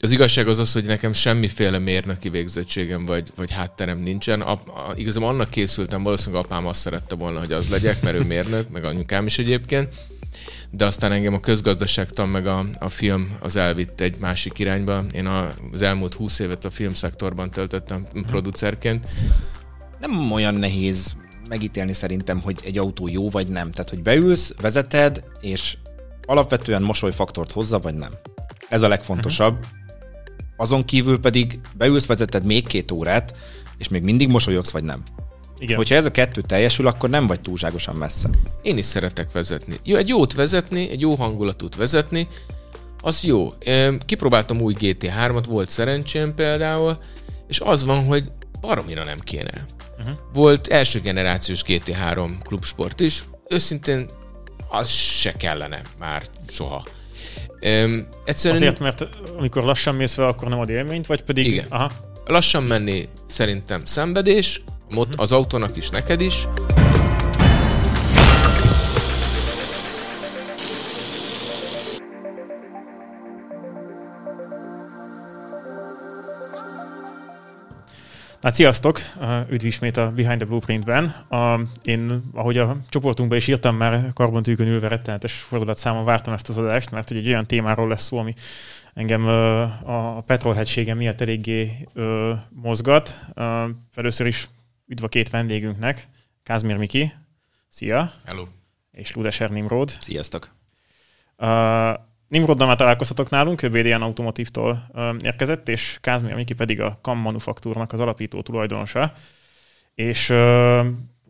az igazság az az, hogy nekem semmiféle mérnöki végzettségem vagy, vagy hátterem nincsen. A, a, igazából annak készültem, valószínűleg apám azt szerette volna, hogy az legyek, mert ő mérnök, meg anyukám is egyébként. De aztán engem a közgazdaságtan meg a, a film az elvitt egy másik irányba. Én a, az elmúlt húsz évet a filmszektorban töltöttem producerként. Nem olyan nehéz megítélni szerintem, hogy egy autó jó vagy nem. Tehát, hogy beülsz, vezeted, és alapvetően mosolyfaktort hozza, vagy nem. Ez a legfontosabb. Uh-huh. Azon kívül pedig beülsz, vezeted még két órát, és még mindig mosolyogsz, vagy nem. Igen. Hogyha ez a kettő teljesül, akkor nem vagy túlságosan messze. Én is szeretek vezetni. Jó, egy jót vezetni, egy jó hangulatút vezetni, az jó. Kipróbáltam új GT3-at, volt szerencsém például, és az van, hogy baromira nem kéne. Uh-huh. Volt első generációs GT3 klubsport is, őszintén az se kellene már soha. Um, egyszerűen... Azért, mert amikor lassan mész fel, akkor nem ad élményt, vagy pedig... Igen. Aha. Lassan menni szerintem szenvedés, uh-huh. az autónak is, neked is. Hát sziasztok! Üdv ismét a Behind the Blueprint-ben. A, én, ahogy a csoportunkban is írtam, már karbontűkön ülve rettenetes fordulat számon vártam ezt az adást, mert hogy egy olyan témáról lesz szó, ami engem a petrolhegységem miatt eléggé mozgat. Először is üdv a két vendégünknek, Kázmér Miki, szia! Hello! És Ludeser Nimrod. Sziasztok! Nimroddal már találkoztatok nálunk, ő BDN Automatívtól érkezett, és Kázmi Miki pedig a KAM Manufaktúrnak az alapító tulajdonosa. És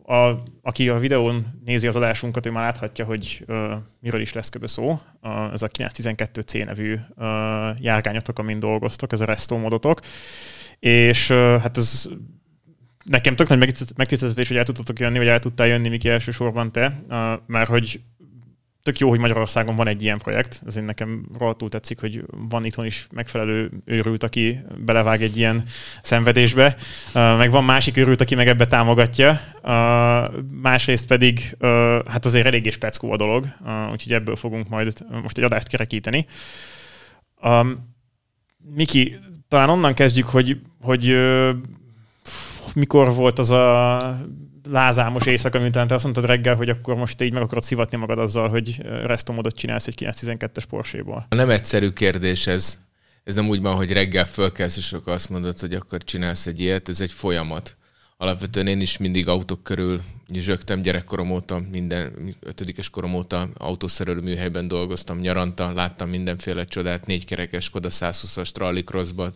a, aki a videón nézi az adásunkat, ő már láthatja, hogy uh, miről is lesz köbö szó. Uh, ez a 912C nevű uh, járgányatok, amin dolgoztok, ez a Resto modotok. És uh, hát ez nekem tök nagy megtiszteltetés, hogy el tudtatok jönni, vagy el tudtál jönni, Miki elsősorban te, uh, mert hogy tök jó, hogy Magyarországon van egy ilyen projekt. Ezért nekem rohadtul tetszik, hogy van itthon is megfelelő őrült, aki belevág egy ilyen szenvedésbe. Meg van másik őrült, aki meg ebbe támogatja. Másrészt pedig hát azért eléggé speckó a dolog, úgyhogy ebből fogunk majd most egy adást kerekíteni. Miki, talán onnan kezdjük, hogy, hogy mikor volt az a lázámos éjszaka, mint te azt mondtad reggel, hogy akkor most így meg akarod szivatni magad azzal, hogy restomodot csinálsz egy 912-es Porsche-ból. Nem egyszerű kérdés ez. Ez nem úgy van, hogy reggel fölkelsz, és akkor azt mondod, hogy akkor csinálsz egy ilyet. Ez egy folyamat. Alapvetően én is mindig autók körül zsögtem gyerekkorom óta, minden ötödikes korom óta autószerelő műhelyben dolgoztam, nyaranta, láttam mindenféle csodát, négykerekes Skoda 120-as rallycrossban,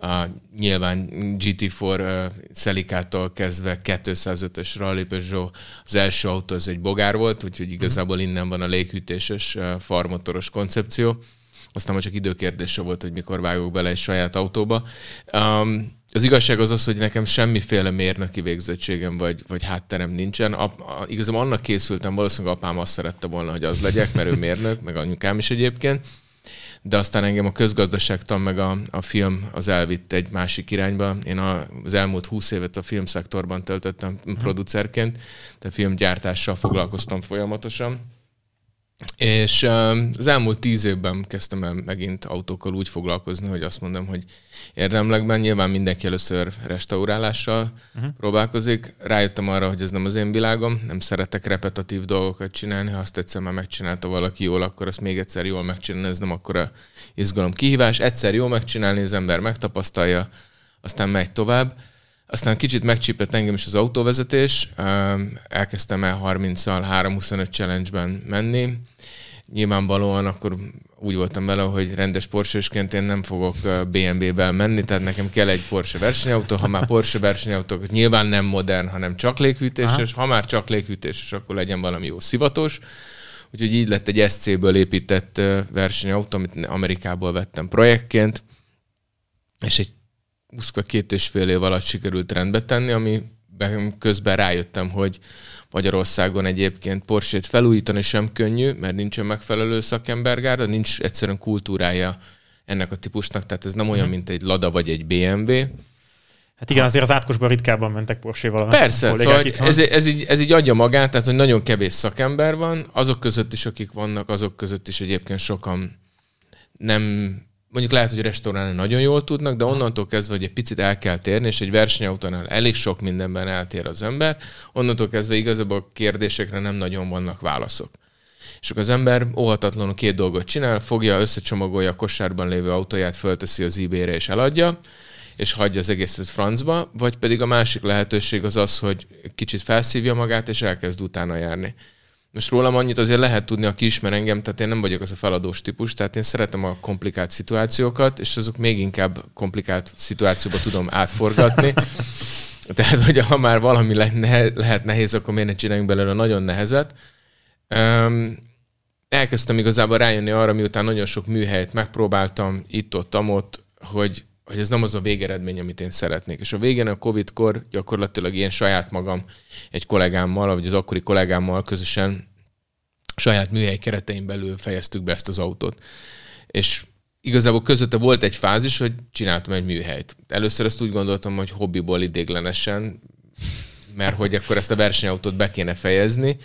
a, nyilván GT4 uh, Szelikától kezdve 205-ös Rally Peugeot, az első autó az egy bogár volt, úgyhogy igazából innen van a léghűtéses uh, farmotoros koncepció. Aztán már csak időkérdése volt, hogy mikor vágok bele egy saját autóba. Um, az igazság az az, hogy nekem semmiféle mérnöki végzettségem vagy, vagy hátterem nincsen. A, a, igazából annak készültem, valószínűleg apám azt szerette volna, hogy az legyek, mert ő mérnök, meg anyukám is egyébként de aztán engem a közgazdaságtan meg a, a film az elvitt egy másik irányba. Én a, az elmúlt húsz évet a filmszektorban töltöttem uh-huh. producerként, tehát filmgyártással foglalkoztam folyamatosan. És az elmúlt tíz évben kezdtem el megint autókkal úgy foglalkozni, hogy azt mondom, hogy érdemlegben nyilván mindenki először restaurálással uh-huh. próbálkozik. Rájöttem arra, hogy ez nem az én világom, nem szeretek repetitív dolgokat csinálni, ha azt egyszer már megcsinálta valaki jól, akkor azt még egyszer jól megcsinálni, ez nem akkora izgalom kihívás. Egyszer jól megcsinálni, az ember megtapasztalja, aztán megy tovább. Aztán kicsit megcsípett engem is az autóvezetés, elkezdtem el 30-al 325 challenge-ben menni. Nyilvánvalóan akkor úgy voltam vele, hogy rendes porsche én nem fogok BMW-vel menni, tehát nekem kell egy Porsche versenyautó, ha már Porsche versenyautók nyilván nem modern, hanem csak léghűtéses, Aha. ha már csak léghűtéses, akkor legyen valami jó szivatos. Úgyhogy így lett egy SC-ből épített versenyautó, amit Amerikából vettem projektként, és egy muszka két és fél év alatt sikerült rendbe tenni, ami közben rájöttem, hogy Magyarországon egyébként Porsét felújítani sem könnyű, mert nincsen megfelelő szakembergárda, nincs egyszerűen kultúrája ennek a típusnak, tehát ez nem olyan, mhm. mint egy Lada vagy egy BMW. Hát igen, azért az átkosban ritkábban mentek Porsche-val. Persze, szóval ez, ez, így, ez így adja magát, tehát hogy nagyon kevés szakember van, azok között is, akik vannak, azok között is egyébként sokan nem mondjuk lehet, hogy restaurálni nagyon jól tudnak, de onnantól kezdve, hogy egy picit el kell térni, és egy versenyautónál elég sok mindenben eltér az ember, onnantól kezdve igazából a kérdésekre nem nagyon vannak válaszok. És akkor az ember óhatatlanul két dolgot csinál, fogja, összecsomagolja a kosárban lévő autóját, fölteszi az eBay-re és eladja, és hagyja az egészet francba, vagy pedig a másik lehetőség az az, hogy kicsit felszívja magát, és elkezd utána járni. Most rólam annyit azért lehet tudni, aki ismer engem, tehát én nem vagyok az a feladós típus, tehát én szeretem a komplikált szituációkat, és azok még inkább komplikált szituációba tudom átforgatni. Tehát, hogy ha már valami lehet nehéz, akkor miért ne csináljunk belőle nagyon nehezet. Um, elkezdtem igazából rájönni arra, miután nagyon sok műhelyet megpróbáltam, itt-ott, ott, hogy, hogy ez nem az a végeredmény, amit én szeretnék. És a végén a Covid-kor gyakorlatilag én saját magam egy kollégámmal, vagy az akkori kollégámmal közösen saját műhely keretein belül fejeztük be ezt az autót. És igazából közötte volt egy fázis, hogy csináltam egy műhelyt. Először ezt úgy gondoltam, hogy hobbiból idéglenesen, mert hogy akkor ezt a versenyautót be kéne fejezni,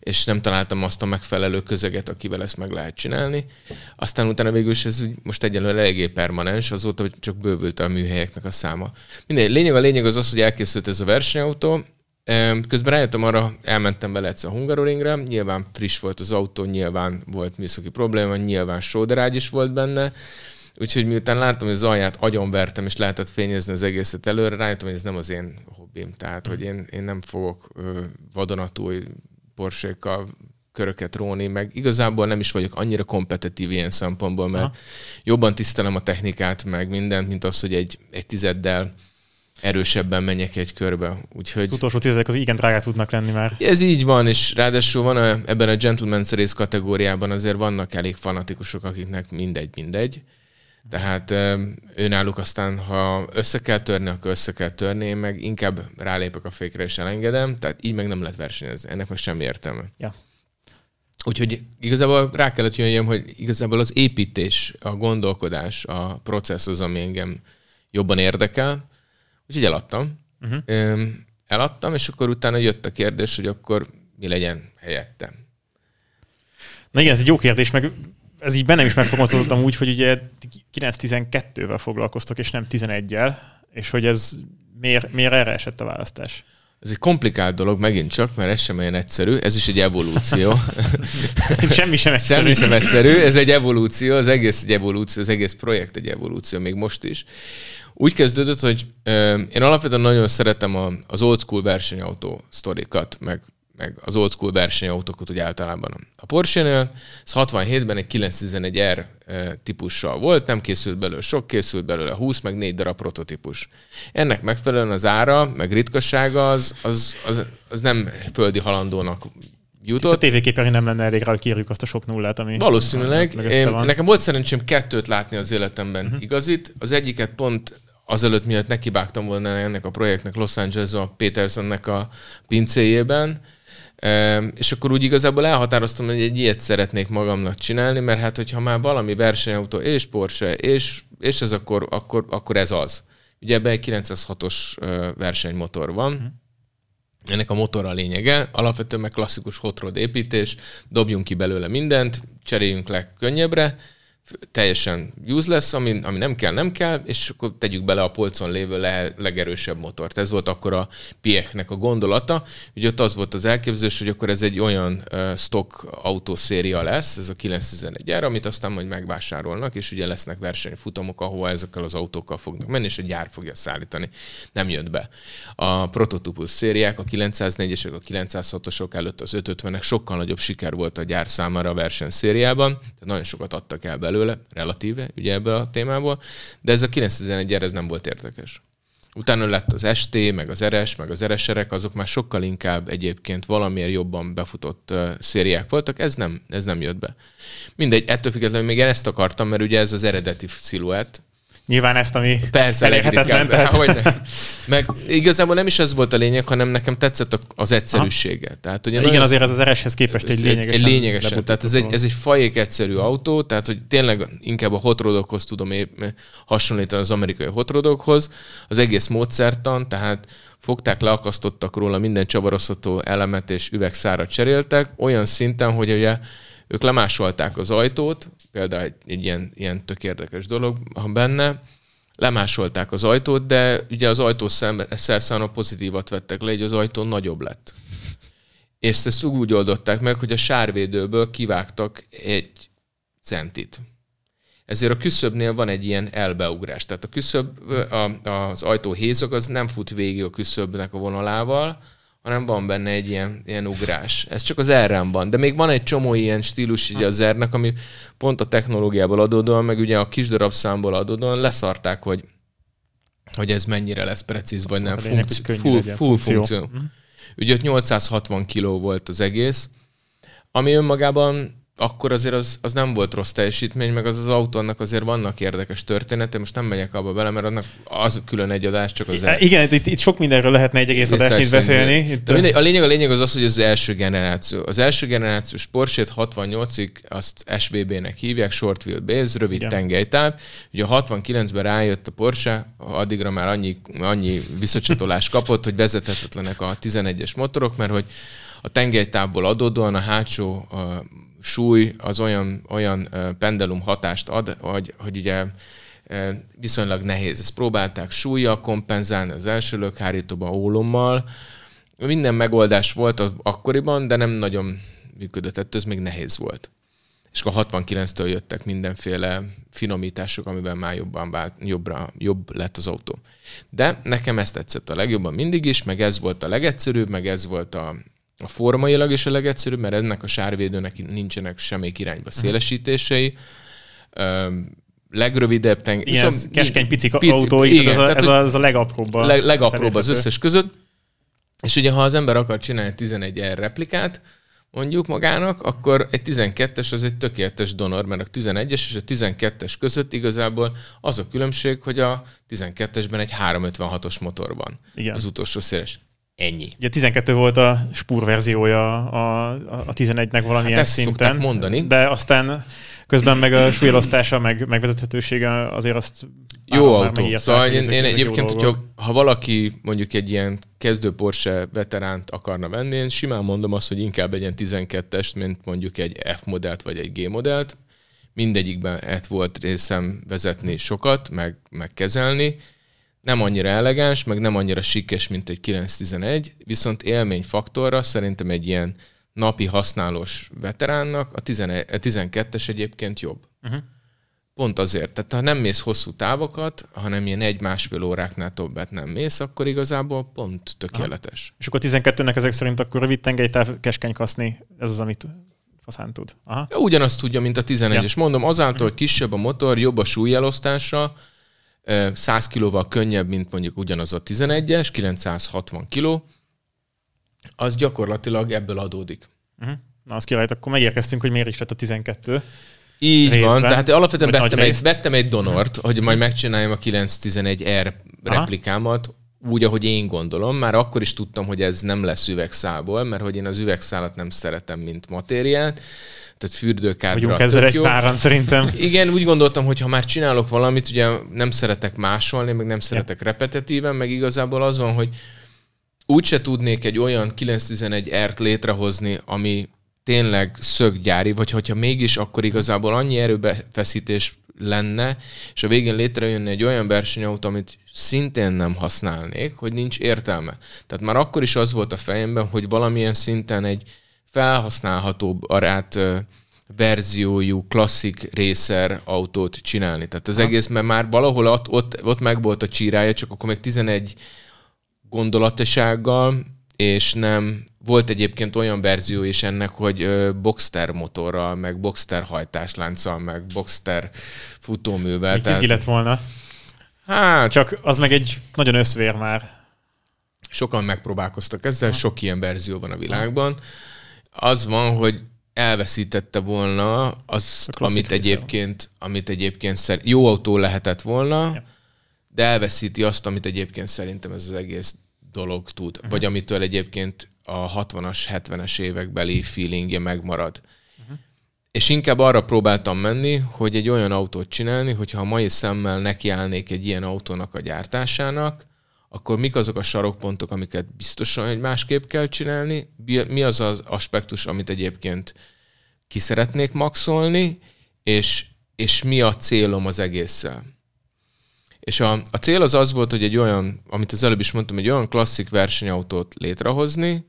és nem találtam azt a megfelelő közeget, akivel ezt meg lehet csinálni. Aztán utána végül is ez most egyelőre eléggé permanens, azóta hogy csak bővült a műhelyeknek a száma. Minden, lényeg a lényeg az az, hogy elkészült ez a versenyautó, Közben rájöttem arra, elmentem vele egyszer a Hungaroringre, nyilván friss volt az autó, nyilván volt műszaki probléma, nyilván sóderágy is volt benne, Úgyhogy miután láttam, hogy az alját agyonvertem, és lehetett fényezni az egészet előre, rájöttem, hogy ez nem az én hobbim. Tehát, hogy én, én nem fogok ö, vadonatúj porsékkal köröket róni, meg igazából nem is vagyok annyira kompetitív ilyen szempontból, mert Aha. jobban tisztelem a technikát, meg mindent, mint az, hogy egy, egy tizeddel erősebben menjek egy körbe. Úgyhogy... Az utolsó tizedek az igen drágák tudnak lenni már. Ez így van, és ráadásul van a, ebben a Gentleman's Race kategóriában azért vannak elég fanatikusok, akiknek mindegy, mindegy. Tehát náluk aztán, ha össze kell törni, akkor össze kell törni, én meg inkább rálépek a fékre és elengedem, tehát így meg nem lehet versenyezni. Ennek meg semmi értelme. Ja. Úgyhogy igazából rá kellett jönnjem, hogy igazából az építés, a gondolkodás, a processz az, ami engem jobban érdekel. Úgyhogy eladtam. Uh-huh. Eladtam, és akkor utána jött a kérdés, hogy akkor mi legyen helyettem. Na igen, ez egy jó kérdés, meg ez így bennem is megfogalmazódottam úgy, hogy ugye 9-12-vel foglalkoztok, és nem 11-el, és hogy ez miért, miért erre esett a választás? Ez egy komplikált dolog megint csak, mert ez sem olyan egyszerű, ez is egy evolúció. Semmi sem egyszerű. Semmi sem egyszerű, ez egy evolúció, az egész egy evolúció, az egész projekt egy evolúció, még most is. Úgy kezdődött, hogy én alapvetően nagyon szeretem az old school versenyautó sztorikat, meg meg az old school versenyautókat úgy általában. A Porsche-nél ez 67-ben egy 911R típussal volt, nem készült belőle sok, készült belőle 20, meg 4 darab prototípus. Ennek megfelelően az ára, meg ritkasága az, az, az, az nem földi halandónak jutott. Itt a tévéképernyőn nem lenne elég rá, hogy kérjük azt a sok nullát, ami Valószínűleg. Én, nekem volt szerencsém kettőt látni az életemben uh-huh. igazit. Az egyiket pont azelőtt miatt nekibágtam volna ennek a projektnek Los Angeles a Petersonnek a pincéjében, és akkor úgy igazából elhatároztam, hogy egy ilyet szeretnék magamnak csinálni, mert hát hogyha már valami versenyautó és Porsche, és, és ez akkor, akkor, akkor ez az. Ugye ebben egy 906-os versenymotor van, uh-huh. Ennek a motor a lényege, alapvetően meg klasszikus hot rod építés, dobjunk ki belőle mindent, cseréljünk le könnyebbre, teljesen useless, ami, ami nem kell, nem kell, és akkor tegyük bele a polcon lévő le, legerősebb motort. Ez volt akkor a Piechnek a gondolata. Ugye ott az volt az elképzelés, hogy akkor ez egy olyan uh, stock autószéria lesz, ez a 911 r amit aztán majd megvásárolnak, és ugye lesznek versenyfutamok, ahova ezekkel az autókkal fognak menni, és a gyár fogja szállítani. Nem jött be. A prototípus szériák, a 904-esek, a 906-osok előtt az 550-ek sokkal nagyobb siker volt a gyár számára a versenyszériában, tehát nagyon sokat adtak el belőle, belőle, relatíve, ugye ebből a témából, de ez a 911 ez nem volt érdekes. Utána lett az ST, meg az RS, meg az RS-erek, azok már sokkal inkább egyébként valamiért jobban befutott uh, szériák voltak, ez nem, ez nem jött be. Mindegy, ettől függetlenül még én ezt akartam, mert ugye ez az eredeti sziluett, Nyilván ezt, ami Persze, elérhetetlen. Tehát... Hogy Meg igazából nem is ez volt a lényeg, hanem nekem tetszett az egyszerűsége. Aha. Tehát, ugye Igen, azért az az RS-hez képest egy lényegesen. Egy lényegesen. Tehát ez egy, ez egy fajék egyszerű autó, tehát hogy tényleg inkább a hotrodokhoz tudom épp hasonlítani az amerikai hotrodokhoz. Az egész módszertan, tehát fogták, leakasztottak róla minden csavarozható elemet és üvegszára cseréltek, olyan szinten, hogy ugye ők lemásolták az ajtót, például egy, egy ilyen, ilyen tök érdekes dolog ha benne, lemásolták az ajtót, de ugye az ajtó szerszámra pozitívat vettek le, így az ajtó nagyobb lett. És ezt úgy oldották meg, hogy a sárvédőből kivágtak egy centit. Ezért a küszöbnél van egy ilyen elbeugrás. Tehát a küszöb, a, az ajtó hézog az nem fut végig a küszöbnek a vonalával, hanem van benne egy ilyen, ilyen ugrás. Ez csak az r van, de még van egy csomó ilyen stílus ugye az r ami pont a technológiából adódóan, meg ugye a kis darabszámból adódóan leszarták, hogy, hogy ez mennyire lesz precíz, vagy nem. Funkci- full, full funkció. Mm. Ugye ott 860 kiló volt az egész, ami önmagában akkor azért az, az nem volt rossz teljesítmény, meg az az autónak azért vannak érdekes története, most nem megyek abba bele, mert annak az külön egy adás, csak az... El... Igen, itt, itt sok mindenről lehetne egy egész adást beszélni. Itt... De mindegy, a, lényeg, a lényeg az az, hogy az első generáció. Az első generációs Porsche-t 68-ig azt SVB-nek hívják, Short Wheel Base, rövid Igen. tengelytáv. Ugye a 69-ben rájött a Porsche, addigra már annyi, annyi visszacsatolást kapott, hogy vezethetetlenek a 11-es motorok, mert hogy a tengelytávból adódóan a hátsó a súly az olyan, olyan pendulum hatást ad, hogy, hogy ugye viszonylag nehéz. Ezt próbálták súlya kompenzálni az első lökhárítóban ólommal. Minden megoldás volt akkoriban, de nem nagyon működött, ez még nehéz volt. És akkor 69-től jöttek mindenféle finomítások, amiben már jobban vált, jobbra, jobb lett az autó. De nekem ezt tetszett a legjobban mindig is, meg ez volt a legegyszerűbb, meg ez volt a, a formailag is a legegyszerűbb, mert ennek a sárvédőnek nincsenek semmi irányba mhm. szélesítései. legrövidebb teng... Igen, szóval, keskeny pici, pici autó, igen, ez, a, ez, a, ez a legapróbb. A leg, legapróbb az összes között. És ugye, ha az ember akar csinálni 11 R replikát, mondjuk magának, akkor egy 12-es az egy tökéletes donor, mert a 11-es és a 12-es között igazából az a különbség, hogy a 12-esben egy 356-os motor van. Igen. Az utolsó széles. Ennyi. Ugye 12 volt a spur verziója a, a 11-nek valamilyen hát szinten. mondani. De aztán közben meg a súlyelosztása, meg megvezethetősége azért azt jó autó. Szóval én, én egyébként, hogyha, ha valaki mondjuk egy ilyen kezdő Porsche veteránt akarna venni, én simán mondom azt, hogy inkább egy ilyen 12-est, mint mondjuk egy F modellt vagy egy G modellt. Mindegyikben ett volt részem vezetni sokat, meg, meg kezelni nem annyira elegáns, meg nem annyira sikkes, mint egy 911, viszont élményfaktorra szerintem egy ilyen napi használós veteránnak a, 11, a 12-es egyébként jobb. Uh-huh. Pont azért. Tehát ha nem mész hosszú távokat, hanem ilyen egy-másfél óráknál többet nem mész, akkor igazából pont tökéletes. Aha. És akkor 12-nek ezek szerint akkor rövid tengelytáv, keskeny kaszni, ez az, amit faszán tud. Aha. Ja, ugyanazt tudja, mint a 11-es. Ja. Mondom, azáltal, hogy kisebb a motor, jobb a súlyelosztása, 100 kilóval könnyebb, mint mondjuk ugyanaz a 11-es, 960 kiló, az gyakorlatilag ebből adódik. Uh-huh. Na, azt királyt, akkor megérkeztünk, hogy miért is lett a 12. Így részben, van, tehát alapvetően vettem egy, vettem egy donort, uh-huh. hogy majd megcsináljam a 911R replikámat, Aha. úgy, ahogy én gondolom. Már akkor is tudtam, hogy ez nem lesz üvegszálból, mert hogy én az üvegszálat nem szeretem, mint matériát tehát fürdőkádra. Vagyunk ezzel egy jó. páran szerintem. Igen, úgy gondoltam, hogy ha már csinálok valamit, ugye nem szeretek másolni, meg nem szeretek ja. repetitíven, meg igazából az van, hogy úgyse tudnék egy olyan 911R-t létrehozni, ami tényleg szöggyári, vagy hogyha mégis, akkor igazából annyi erőbefeszítés lenne, és a végén létrejönne egy olyan versenyautó, amit szintén nem használnék, hogy nincs értelme. Tehát már akkor is az volt a fejemben, hogy valamilyen szinten egy felhasználható barát verziójú klasszik racer autót csinálni. Tehát az ha. egész, mert már valahol ott, ott, ott meg volt a csírája, csak akkor még 11 gondolatisággal, és nem volt egyébként olyan verzió is ennek, hogy Boxster motorral, meg Boxster hajtáslánccal, meg Boxster futóművel. Még tehát... lett volna. Hát... Csak az meg egy nagyon összvér már. Sokan megpróbálkoztak ezzel, ha. sok ilyen verzió van a világban. Ha az van, hogy elveszítette volna az, amit egyébként, amit egyébként szer- jó autó lehetett volna, ja. de elveszíti azt, amit egyébként szerintem ez az egész dolog tud. Uh-huh. Vagy amitől egyébként a 60-as, 70-es évekbeli feelingje megmarad. Uh-huh. És inkább arra próbáltam menni, hogy egy olyan autót csinálni, hogyha a mai szemmel nekiállnék egy ilyen autónak a gyártásának, akkor mik azok a sarokpontok, amiket biztosan egy másképp kell csinálni, mi az az aspektus, amit egyébként ki szeretnék maxolni, és, és mi a célom az egésszel. És a, a cél az az volt, hogy egy olyan, amit az előbb is mondtam, egy olyan klasszik versenyautót létrehozni,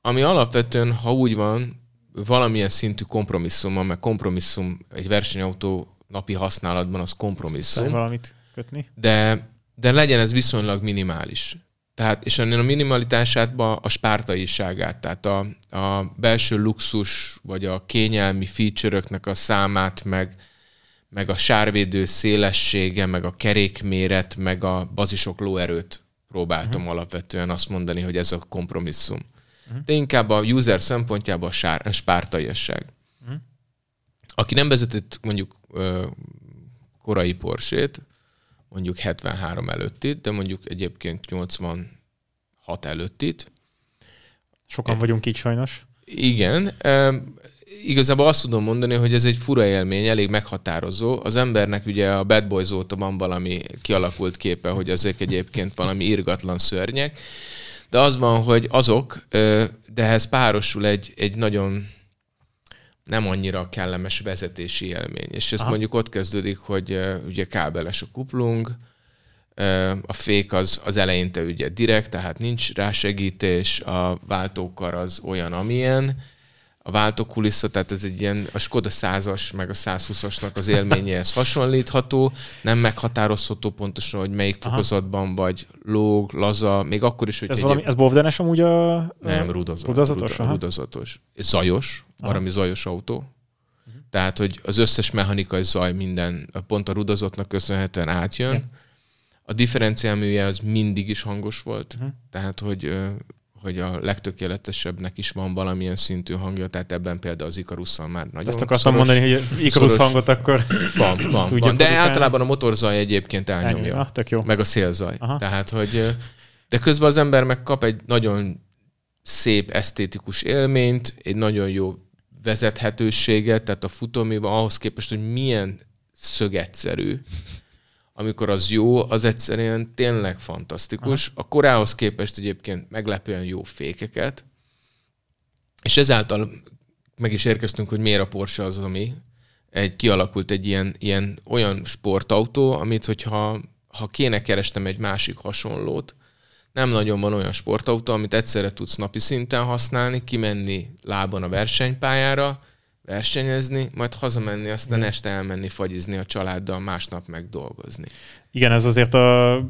ami alapvetően, ha úgy van, valamilyen szintű kompromisszum, mert kompromisszum egy versenyautó napi használatban az kompromisszum. valamit kötni. De, de legyen ez viszonylag minimális. Tehát, és ennél a minimalitásátban a spártaiságát, tehát a, a belső luxus, vagy a kényelmi feature a számát, meg, meg a sárvédő szélessége, meg a kerékméret, meg a bazisok lóerőt próbáltam uh-huh. alapvetően azt mondani, hogy ez a kompromisszum. Uh-huh. De inkább a user szempontjában a, sár, a spártaiasság. Uh-huh. Aki nem vezetett mondjuk korai porsét, mondjuk 73 előttit, de mondjuk egyébként 86 előttit. Sokan vagyunk így sajnos. Igen. E, igazából azt tudom mondani, hogy ez egy fura élmény, elég meghatározó. Az embernek ugye a Bad Boys óta van valami kialakult képe, hogy ezek egyébként valami irgatlan szörnyek, de az van, hogy azok, de ehhez párosul egy, egy nagyon nem annyira kellemes vezetési élmény. És ez Aha. mondjuk ott kezdődik, hogy ugye kábeles a kuplung, a fék az, az eleinte ugye direkt, tehát nincs rá segítés, a váltókar az olyan, amilyen, a váltókulissza, tehát ez egy ilyen, a Skoda 100-as, meg a 120-asnak az élményéhez hasonlítható, nem meghatározható pontosan, hogy melyik Aha. fokozatban vagy lóg, laza, még akkor is, hogy... Ez, valami, ez bovdenes amúgy a... Nem, rudazat, rudazatos. Ruda, rudazatos. Zajos, valami zajos autó. Uh-huh. Tehát, hogy az összes mechanikai zaj minden, pont a rudazatnak köszönhetően átjön. Yeah. A differenciálműje az mindig is hangos volt, uh-huh. tehát, hogy hogy a legtökéletesebbnek is van valamilyen szintű hangja, tehát ebben például az Ikarusszal már nagyon Ezt akartam szoros, mondani, hogy Ikarusz hangot akkor van, van, tudjuk van. De általában a motorzaj egyébként elnyomja. Ah, tök jó. Meg a szélzaj. Aha. Tehát, hogy de közben az ember meg kap egy nagyon szép esztétikus élményt, egy nagyon jó vezethetőséget, tehát a futóművel ahhoz képest, hogy milyen szögetszerű, amikor az jó, az egyszerűen tényleg fantasztikus. Aha. A korához képest egyébként meglepően jó fékeket, és ezáltal meg is érkeztünk, hogy miért a Porsche az, ami egy, kialakult egy ilyen, ilyen olyan sportautó, amit hogyha ha kéne kerestem egy másik hasonlót, nem nagyon van olyan sportautó, amit egyszerre tudsz napi szinten használni, kimenni lábon a versenypályára, versenyezni, majd hazamenni, aztán Igen. este elmenni fagyizni a családdal, másnap meg dolgozni. Igen, ez azért a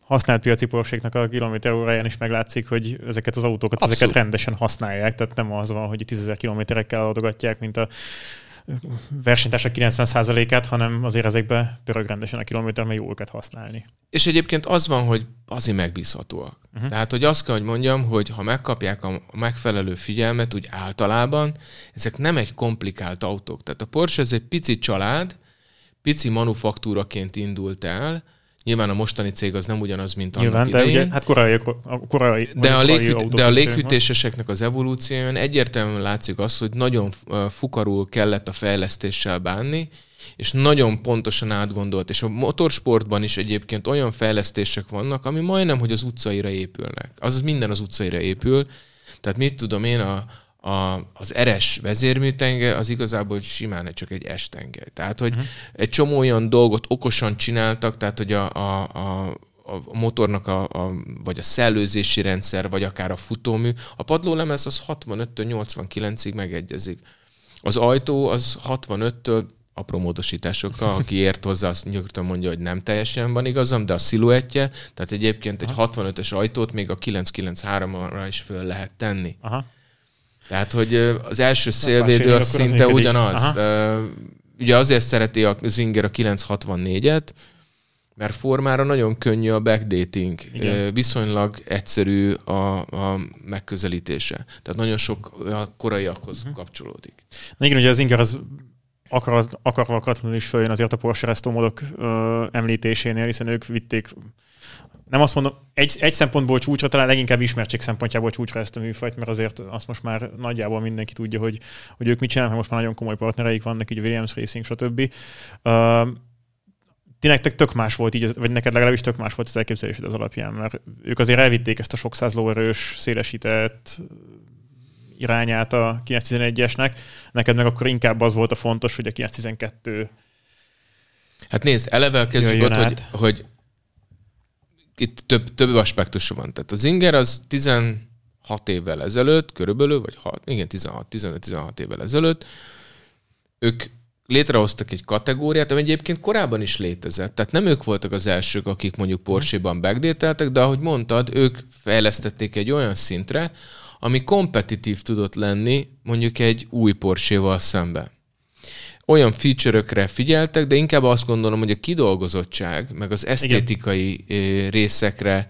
használt piaci porséknak a kilométer óráján is meglátszik, hogy ezeket az autókat Abszolút. ezeket rendesen használják, tehát nem az van, hogy 10 kilométerekkel adogatják, mint a versenytársak 90%-át, hanem azért ezekbe pörög rendesen a kilométer, mert jó őket használni. És egyébként az van, hogy azért megbízhatóak. Uh-huh. Tehát, hogy azt kell, hogy mondjam, hogy ha megkapják a megfelelő figyelmet, úgy általában, ezek nem egy komplikált autók. Tehát a Porsche ez egy pici család, pici manufaktúraként indult el, Nyilván a mostani cég az nem ugyanaz, mint annak Nyilván, idején. De ugye, hát korai, korai, de, a léghűt, de a léghűtéseseknek az evolúcióján egyértelműen látszik az, hogy nagyon fukarul kellett a fejlesztéssel bánni, és nagyon pontosan átgondolt. És a motorsportban is egyébként olyan fejlesztések vannak, ami majdnem, hogy az utcaira épülnek. Azaz minden az utcaira épül. Tehát mit tudom én, a, a, az eres vezérműtenge az igazából simán csak egy estenge. Tehát, hogy uh-huh. egy csomó olyan dolgot okosan csináltak, tehát, hogy a, a, a a motornak a, a, vagy a szellőzési rendszer, vagy akár a futómű. A padlólemez az 65-től 89-ig megegyezik. Az ajtó az 65-től apró módosításokkal, aki ért hozzá, azt nyugodtan mondja, hogy nem teljesen van igazam, de a sziluettje, tehát egyébként egy 65-ös ajtót még a 993-ra is föl lehet tenni. Aha. Tehát, hogy az első szélvédő az szinte az ugyanaz. Aha. Ugye azért szereti a Zinger a 964-et, mert formára nagyon könnyű a backdating, Igen. viszonylag egyszerű a, a megközelítése. Tehát nagyon sok a koraiakhoz uh-huh. kapcsolódik. Na igen, ugye az Inger az akar, akarva akaratlanul is följön azért a Porsche módok említésénél, hiszen ők vitték nem azt mondom, egy, egy szempontból csúcsra, talán leginkább ismertség szempontjából csúcsra ezt a műfajt, mert azért azt most már nagyjából mindenki tudja, hogy, hogy ők mit csinálnak, most már nagyon komoly partnereik vannak, így Williams Racing, stb. Uh, ti nektek tök más volt így, vagy neked legalábbis tök más volt az elképzelésed az alapján, mert ők azért elvitték ezt a sok száz lóerős, szélesített, irányát a 911-esnek, neked meg akkor inkább az volt a fontos, hogy a 912 Hát nézd, eleve kezdjük ott, hogy, hogy itt több, több aspektusa van. Tehát az inger az 16 évvel ezelőtt, körülbelül, vagy 6, igen, 16, 15-16 évvel ezelőtt, ők létrehoztak egy kategóriát, ami egyébként korábban is létezett. Tehát nem ők voltak az elsők, akik mondjuk Porsche-ban backdateltek, de ahogy mondtad, ők fejlesztették egy olyan szintre, ami kompetitív tudott lenni mondjuk egy új Porsche-val szemben olyan feature-ökre figyeltek, de inkább azt gondolom, hogy a kidolgozottság, meg az esztétikai Igen. részekre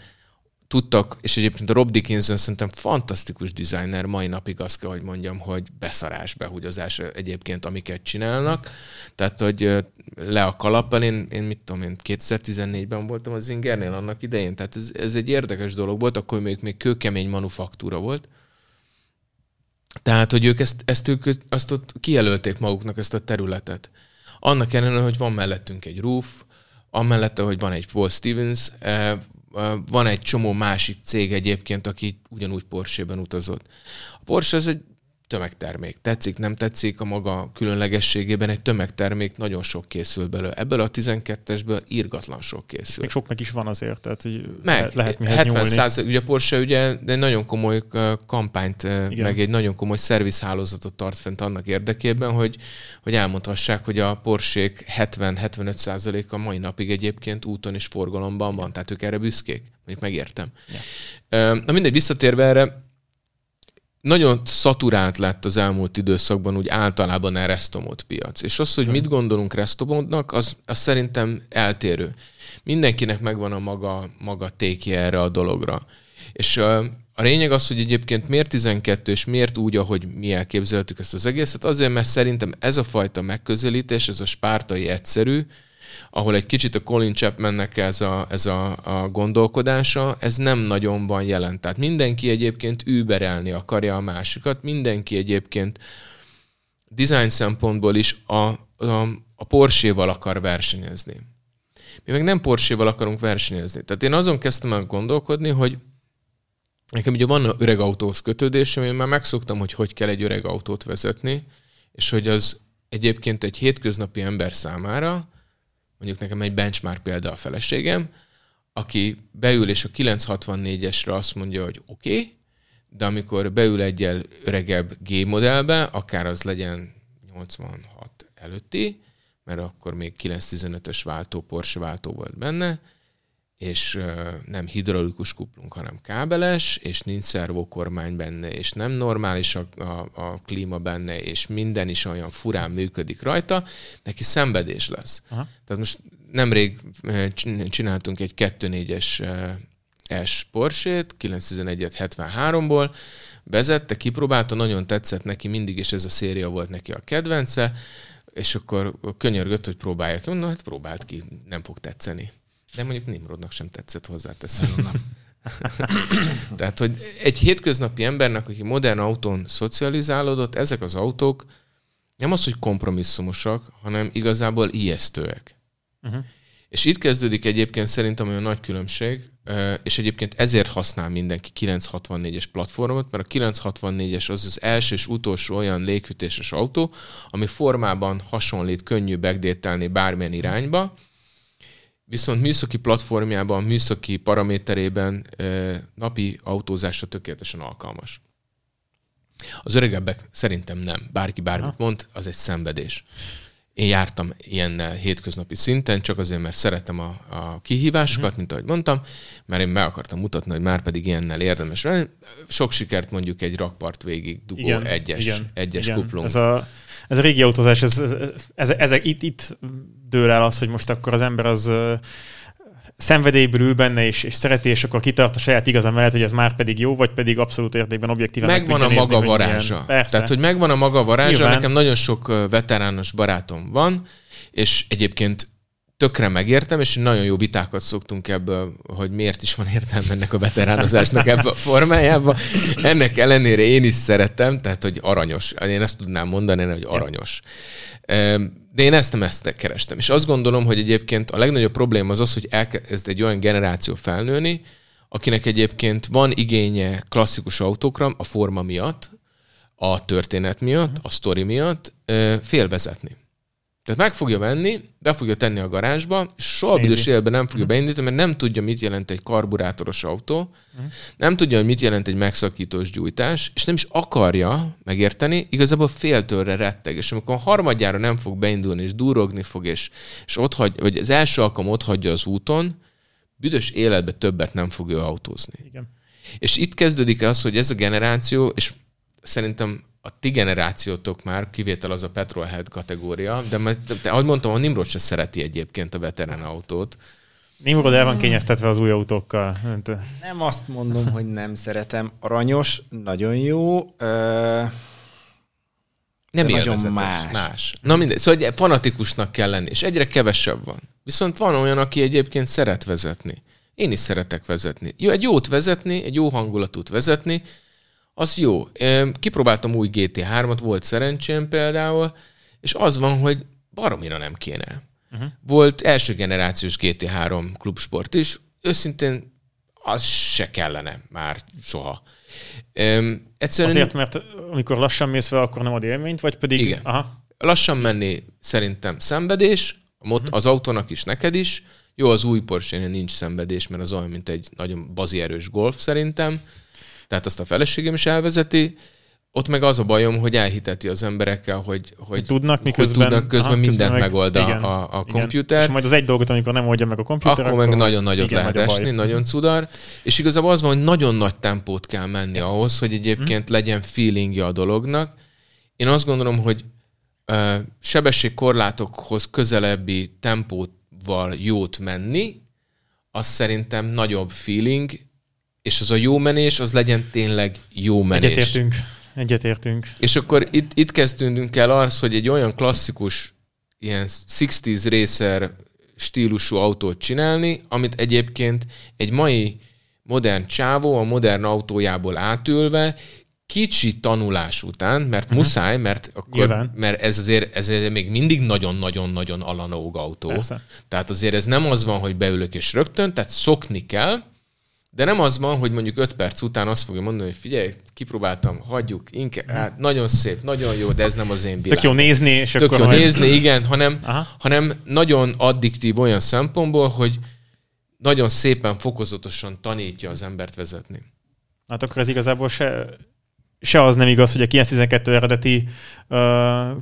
tudtak, és egyébként a Rob Dickinson szerintem fantasztikus designer, mai napig azt kell, hogy mondjam, hogy beszarás behúgyozás egyébként, amiket csinálnak. Tehát, hogy le a kalappal, én, én mit tudom, én 2014-ben voltam az Ingernél annak idején, tehát ez, ez egy érdekes dolog volt, akkor még, még kőkemény manufaktúra volt. Tehát, hogy ők ezt, ezt ők azt ott kijelölték maguknak ezt a területet. Annak ellenére, hogy van mellettünk egy roof, amellette, hogy van egy Paul Stevens, eh, eh, van egy csomó másik cég egyébként, aki ugyanúgy Porsche-ben utazott. A Porsche ez egy tömegtermék. Tetszik, nem tetszik, a maga különlegességében egy tömegtermék nagyon sok készül belőle. Ebből a 12-esből irgatlan sok készül. Még soknak is van azért, tehát hogy meg, lehet mihez 70 százalék, ugye a Porsche ugye de egy nagyon komoly kampányt, Igen. meg egy nagyon komoly szervizhálózatot tart fent annak érdekében, hogy, hogy elmondhassák, hogy a porsche 70-75 százaléka mai napig egyébként úton és forgalomban van, tehát ők erre büszkék. Mondjuk megértem. Ja. Na mindegy, visszatérve erre, nagyon szaturált lett az elmúlt időszakban úgy általában a restomod piac. És az, hogy mit gondolunk restomodnak, az, az szerintem eltérő. Mindenkinek megvan a maga, maga tékje erre a dologra. És a lényeg az, hogy egyébként miért 12 és miért úgy, ahogy mi elképzeltük ezt az egészet, azért, mert szerintem ez a fajta megközelítés, ez a spártai egyszerű, ahol egy kicsit a Colin Chapmannek ez a, ez a, a gondolkodása, ez nem nagyon van jelen. Tehát mindenki egyébként überelni akarja a másikat, mindenki egyébként design szempontból is a, a, a Porsche-val akar versenyezni. Mi meg nem Porsche-val akarunk versenyezni. Tehát én azon kezdtem el gondolkodni, hogy nekem ugye van öreg autóhoz kötődésem, én már megszoktam, hogy hogy kell egy öreg autót vezetni, és hogy az egyébként egy hétköznapi ember számára mondjuk nekem egy benchmark példa a feleségem, aki beül és a 964-esre azt mondja, hogy oké, okay, de amikor beül egyel öregebb G modellbe, akár az legyen 86 előtti, mert akkor még 915-ös váltó, Porsche váltó volt benne, és nem hidraulikus kuplunk, hanem kábeles, és nincs szervokormány benne, és nem normális a, a, a klíma benne, és minden is olyan furán működik rajta, neki szenvedés lesz. Aha. Tehát most nemrég csináltunk egy 2.4-es S Porsche-t, 911-et 73-ból, vezette, kipróbálta, nagyon tetszett neki mindig, és ez a széria volt neki a kedvence, és akkor könyörgött, hogy próbálják. Mondom, hát próbált ki, nem fog tetszeni. De mondjuk Nimrodnak sem tetszett hozzáteszem. Tehát, hogy egy hétköznapi embernek, aki modern autón szocializálódott, ezek az autók nem az, hogy kompromisszumosak, hanem igazából ijesztőek. Uh-huh. És itt kezdődik egyébként szerintem olyan nagy különbség, és egyébként ezért használ mindenki 964-es platformot, mert a 964-es az az első és utolsó olyan légfűtéses autó, ami formában hasonlít, könnyű backdatelni bármilyen irányba, viszont műszaki platformjában, műszaki paraméterében napi autózásra tökéletesen alkalmas. Az öregebbek szerintem nem. Bárki bármit mond, az egy szenvedés. Én jártam ilyennel hétköznapi szinten, csak azért, mert szeretem a, a kihívásokat, uh-huh. mint ahogy mondtam, mert én meg akartam mutatni, hogy már pedig ilyennel érdemes venni. Sok sikert mondjuk egy rakpart végig dugó igen, egyes, igen, egyes igen. kuplunk. Ez a, ez a régi autózás, ez, ez, ez, ez, itt, itt dől el az, hogy most akkor az ember az szenvedélyből ül benne, és, és szereti, és akkor kitart a saját igaza mellett, hogy ez már pedig jó, vagy pedig abszolút értékben objektíven Megvan a nézni, maga varázsa. Persze. Tehát, hogy megvan a maga varázsa, Nyilván. nekem nagyon sok veterános barátom van, és egyébként tökre megértem, és nagyon jó vitákat szoktunk ebből, hogy miért is van értelme ennek a veteránozásnak ebbe a formájába. Ennek ellenére én is szeretem, tehát hogy aranyos. Én ezt tudnám mondani, hogy aranyos. De én ezt nem ezt kerestem. És azt gondolom, hogy egyébként a legnagyobb probléma az az, hogy elkezd egy olyan generáció felnőni, akinek egyébként van igénye klasszikus autókra a forma miatt, a történet miatt, a sztori miatt félvezetni. Tehát meg fogja venni, be fogja tenni a garázsba, soha büdös életben nem fogja uh-huh. beindítani, mert nem tudja, mit jelent egy karburátoros autó, uh-huh. nem tudja, hogy mit jelent egy megszakítós gyújtás, és nem is akarja megérteni, igazából féltőre retteg. És amikor a harmadjára nem fog beindulni, és durogni fog, és, és ott hagy, vagy az első alkalom ott hagyja az úton, büdös életbe többet nem fog ő autózni. Igen. És itt kezdődik az, hogy ez a generáció, és szerintem a ti generációtok már, kivétel az a petrolhead kategória, de, de, de ahogy mondtam, a Nimrod se szereti egyébként a veterán autót. Nimrod el van kényeztetve az új autókkal. Nem azt mondom, hogy nem szeretem. Aranyos, nagyon jó. Ö... Nem nagyon más. más. Na mindegy, szóval fanatikusnak kell lenni, és egyre kevesebb van. Viszont van olyan, aki egyébként szeret vezetni. Én is szeretek vezetni. Jó, egy jót vezetni, egy jó hangulatút vezetni, az jó. Kipróbáltam új GT3-at, volt szerencsém például, és az van, hogy baromira nem kéne. Uh-huh. Volt első generációs GT3 klubsport is, őszintén az se kellene már soha. Um, egyszerűen... Azért, mert amikor lassan mész fel, akkor nem ad élményt, vagy pedig... Igen. Aha. Lassan menni szerintem szenvedés, a mot- uh-huh. az autónak is, neked is. Jó, az új porsche nincs szenvedés, mert az olyan, mint egy nagyon bazi erős golf szerintem tehát azt a feleségem is elvezeti, ott meg az a bajom, hogy elhiteti az emberekkel, hogy, hogy, tudnak, miközben, hogy tudnak közben aha, mindent meg, megold a, igen, a, a komputer. És majd az egy dolgot, amikor nem oldja meg a komputer, akkor, akkor meg nagyon nagyot igen, lehet nagy esni, nagyon cudar. És igazából az van, hogy nagyon nagy tempót kell menni ahhoz, hogy egyébként hmm. legyen feelingje a dolognak. Én azt gondolom, hogy uh, sebességkorlátokhoz közelebbi tempóval jót menni, az szerintem nagyobb feeling, és az a jó menés, az legyen tényleg jó menés. Egyetértünk. Egyetértünk. És akkor itt, itt kezdtünk el az, hogy egy olyan klasszikus ilyen 60s racer stílusú autót csinálni, amit egyébként egy mai modern csávó a modern autójából átülve kicsi tanulás után, mert uh-huh. muszáj, mert akkor, mert ez azért, ez még mindig nagyon-nagyon-nagyon alanóg autó. Persze. Tehát azért ez nem az van, hogy beülök és rögtön, tehát szokni kell, de nem az van, hogy mondjuk 5 perc után azt fogja mondani, hogy figyelj, kipróbáltam, hagyjuk, inkább, hát nagyon szép, nagyon jó, de ez nem az én világom. Tök jó nézni, és Tök akkor jó majd... nézni, igen, hanem, hanem nagyon addiktív olyan szempontból, hogy nagyon szépen, fokozatosan tanítja az embert vezetni. Hát akkor ez igazából se, se az nem igaz, hogy a 912 eredeti uh,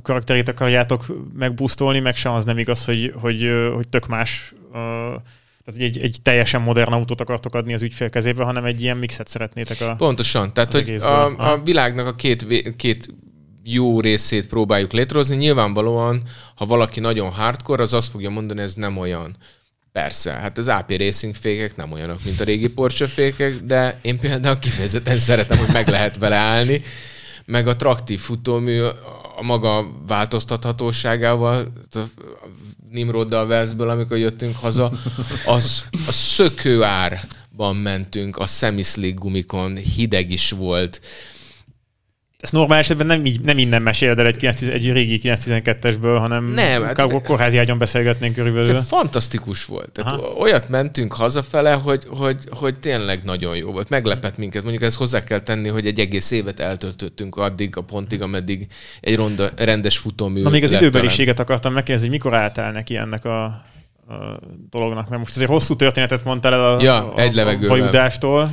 karakterét akarjátok megbusztolni, meg se az nem igaz, hogy, hogy, hogy tök más uh, tehát egy, egy teljesen modern autót akartok adni az ügyfél kezébe, hanem egy ilyen mixet szeretnétek a Pontosan. Tehát, hogy a, a világnak a két, két jó részét próbáljuk létrehozni. Nyilvánvalóan, ha valaki nagyon hardcore, az azt fogja mondani, ez nem olyan. Persze, hát az AP Racing fékek nem olyanok, mint a régi Porsche fékek, de én például kifejezetten szeretem, hogy meg lehet vele állni, meg a traktív futómű a maga változtathatóságával, Nimroddal Velszből, amikor jöttünk haza, az a szökőárban mentünk, a semiszlik gumikon, hideg is volt, ezt normál esetben nem, így, nem innen meséld el egy, 9, egy régi 912-esből, hanem nem, hát, a kórházi ágyon beszélgetnénk körülbelül. Fantasztikus volt. Tehát Aha. olyat mentünk hazafele, hogy, hogy, hogy tényleg nagyon jó volt. Meglepett minket. Mondjuk ezt hozzá kell tenni, hogy egy egész évet eltöltöttünk addig a pontig, ameddig egy ronda, rendes futómű Na még az időbeliséget akartam megkérdezni, hogy mikor álltál neki ennek a dolognak, mert most azért hosszú történetet mondtál el a, ja, a, egy a vajudástól.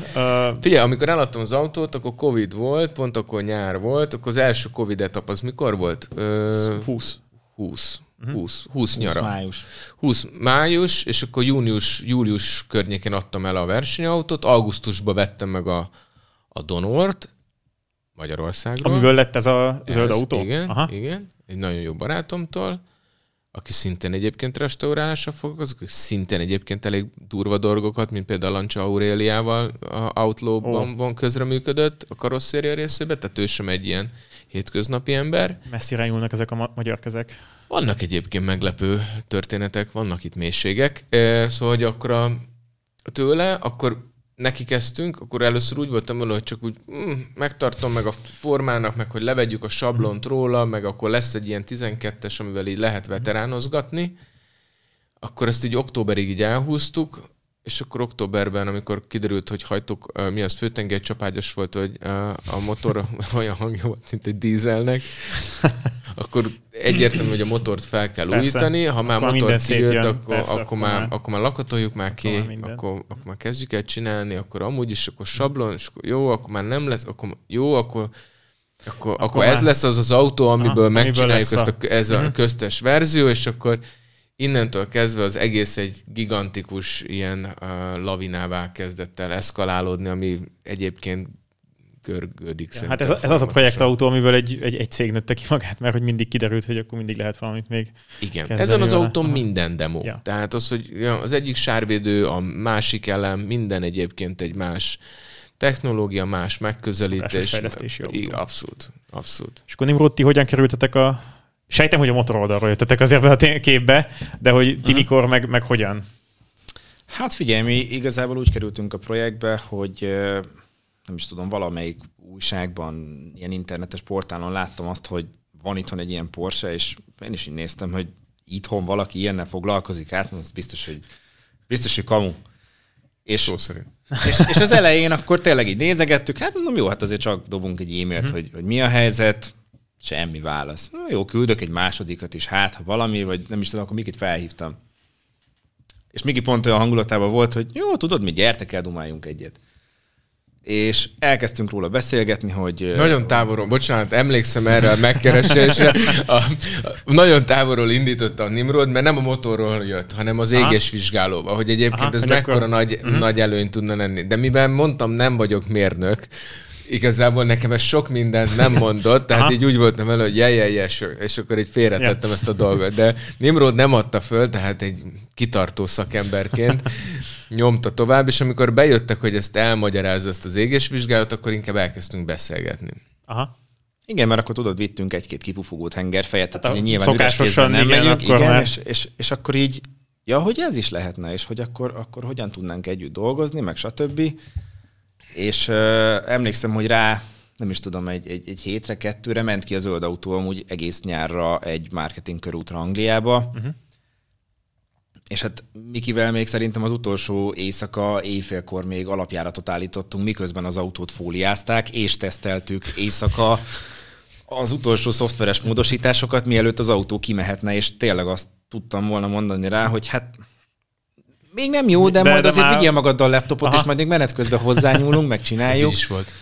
Figyelj, amikor eladtam az autót, akkor Covid volt, pont akkor nyár volt, akkor az első Covid etap az mikor volt? 20. 20. 20, 20 nyara. 20 május. 20 május, és akkor június, július környékén adtam el a versenyautót, augusztusban vettem meg a, a Donort Magyarországról. Amiből lett ez a zöld ez, autó? Igen, Aha. igen, egy nagyon jó barátomtól aki szintén egyébként restaurálásra foglalkozik, szintén egyébként elég durva dolgokat, mint például Lancia Auréliával a Outlaw-ban oh. van közreműködött a karosszéria részében, tehát ő sem egy ilyen hétköznapi ember. Messzire nyúlnak ezek a ma- magyar kezek. Vannak egyébként meglepő történetek, vannak itt mélységek, szóval, hogy akkor a, tőle, akkor neki kezdtünk, akkor először úgy voltam vele, hogy csak úgy mm, megtartom meg a formának, meg hogy levegyük a sablont róla, meg akkor lesz egy ilyen 12-es, amivel így lehet veteránozgatni. Akkor ezt így októberig így elhúztuk, és akkor októberben, amikor kiderült, hogy hajtok, mi az főtenger csapágyas volt, hogy a motor olyan hangja volt, mint egy dízelnek, akkor egyértelmű, hogy a motort fel kell persze. újítani, ha már akkor motor kijött, akkor, persze, akkor, akkor, már, akkor már lakatoljuk már ki, akkor, akkor, akkor már kezdjük el csinálni, akkor amúgy is, akkor sablon, és akkor jó, akkor már nem lesz, akkor jó, akkor akkor, akkor, akkor ez lesz az az autó, amiből Aha, megcsináljuk ezt a, ez a uh-huh. köztes verzió, és akkor innentől kezdve az egész egy gigantikus ilyen uh, lavinává kezdett el eszkalálódni, ami egyébként görgődik. Ja, hát ez, ez az a projektautó, amiből egy, egy, egy cég nőtte ki magát, mert hogy mindig kiderült, hogy akkor mindig lehet valamit még Igen, ezen az autó minden demo. Ja. Tehát az, hogy az egyik sárvédő, a másik elem, minden egyébként egy más technológia, más megközelítés. Fejlesztési autó. Abszolút, abszolút. És akkor Nimrod, ti hogyan kerültetek a Sejtem, hogy a motor oldalról jöttetek azért be a képbe, de hogy ti mikor, meg, meg hogyan? Hát figyelj, mi igazából úgy kerültünk a projektbe, hogy nem is tudom, valamelyik újságban, ilyen internetes portálon láttam azt, hogy van itthon egy ilyen Porsche, és én is így néztem, hogy itthon valaki ilyennel foglalkozik, hát az biztos, hogy biztos, hogy kamu. És, Szó szerint. És, és, az elején akkor tényleg így nézegettük, hát mondom, jó, hát azért csak dobunk egy e-mailt, mm. hogy, hogy mi a helyzet, Semmi válasz. Na, jó, küldök egy másodikat is, hát ha valami, vagy nem is tudom, akkor Mikit felhívtam. És Miki pont olyan hangulatában volt, hogy jó, tudod, mi gyertek el, dumáljunk egyet. És elkezdtünk róla beszélgetni, hogy... Nagyon távolról, bocsánat, emlékszem erre a megkeresésre. A, a, nagyon távolról indította a Nimrod, mert nem a motorról jött, hanem az égesvizsgálóba, hogy egyébként Aha, ez mekkora akkor... nagy, uh-huh. nagy előny tudna lenni. De mivel mondtam, nem vagyok mérnök, igazából nekem ez sok mindent nem mondott, tehát Aha. így úgy voltam elő, hogy jaj, jaj, jaj, és akkor így félretettem ja. ezt a dolgot. De Nimrod nem adta föl, tehát egy kitartó szakemberként nyomta tovább, és amikor bejöttek, hogy ezt elmagyarázza ezt az égésvizsgálat, akkor inkább elkezdtünk beszélgetni. Aha. Igen, mert akkor tudod, vittünk egy-két kipufogót hengerfejet, tehát hát, nyilván üres nem igen, megyünk, akkor igen, és, és, és, akkor így, ja, hogy ez is lehetne, és hogy akkor, akkor hogyan tudnánk együtt dolgozni, meg stb és uh, emlékszem, hogy rá nem is tudom, egy, egy, egy hétre, kettőre ment ki a zöld autó amúgy egész nyárra egy marketing körútra Angliába, uh-huh. És hát Mikivel még szerintem az utolsó éjszaka éjfélkor még alapjáratot állítottunk, miközben az autót fóliázták, és teszteltük éjszaka az utolsó szoftveres módosításokat, mielőtt az autó kimehetne, és tényleg azt tudtam volna mondani rá, hogy hát még nem jó, de, de majd de azért már... vigyél magaddal a laptopot, Aha. és majd még menet közben hozzányúlunk, megcsináljuk. Ez is volt.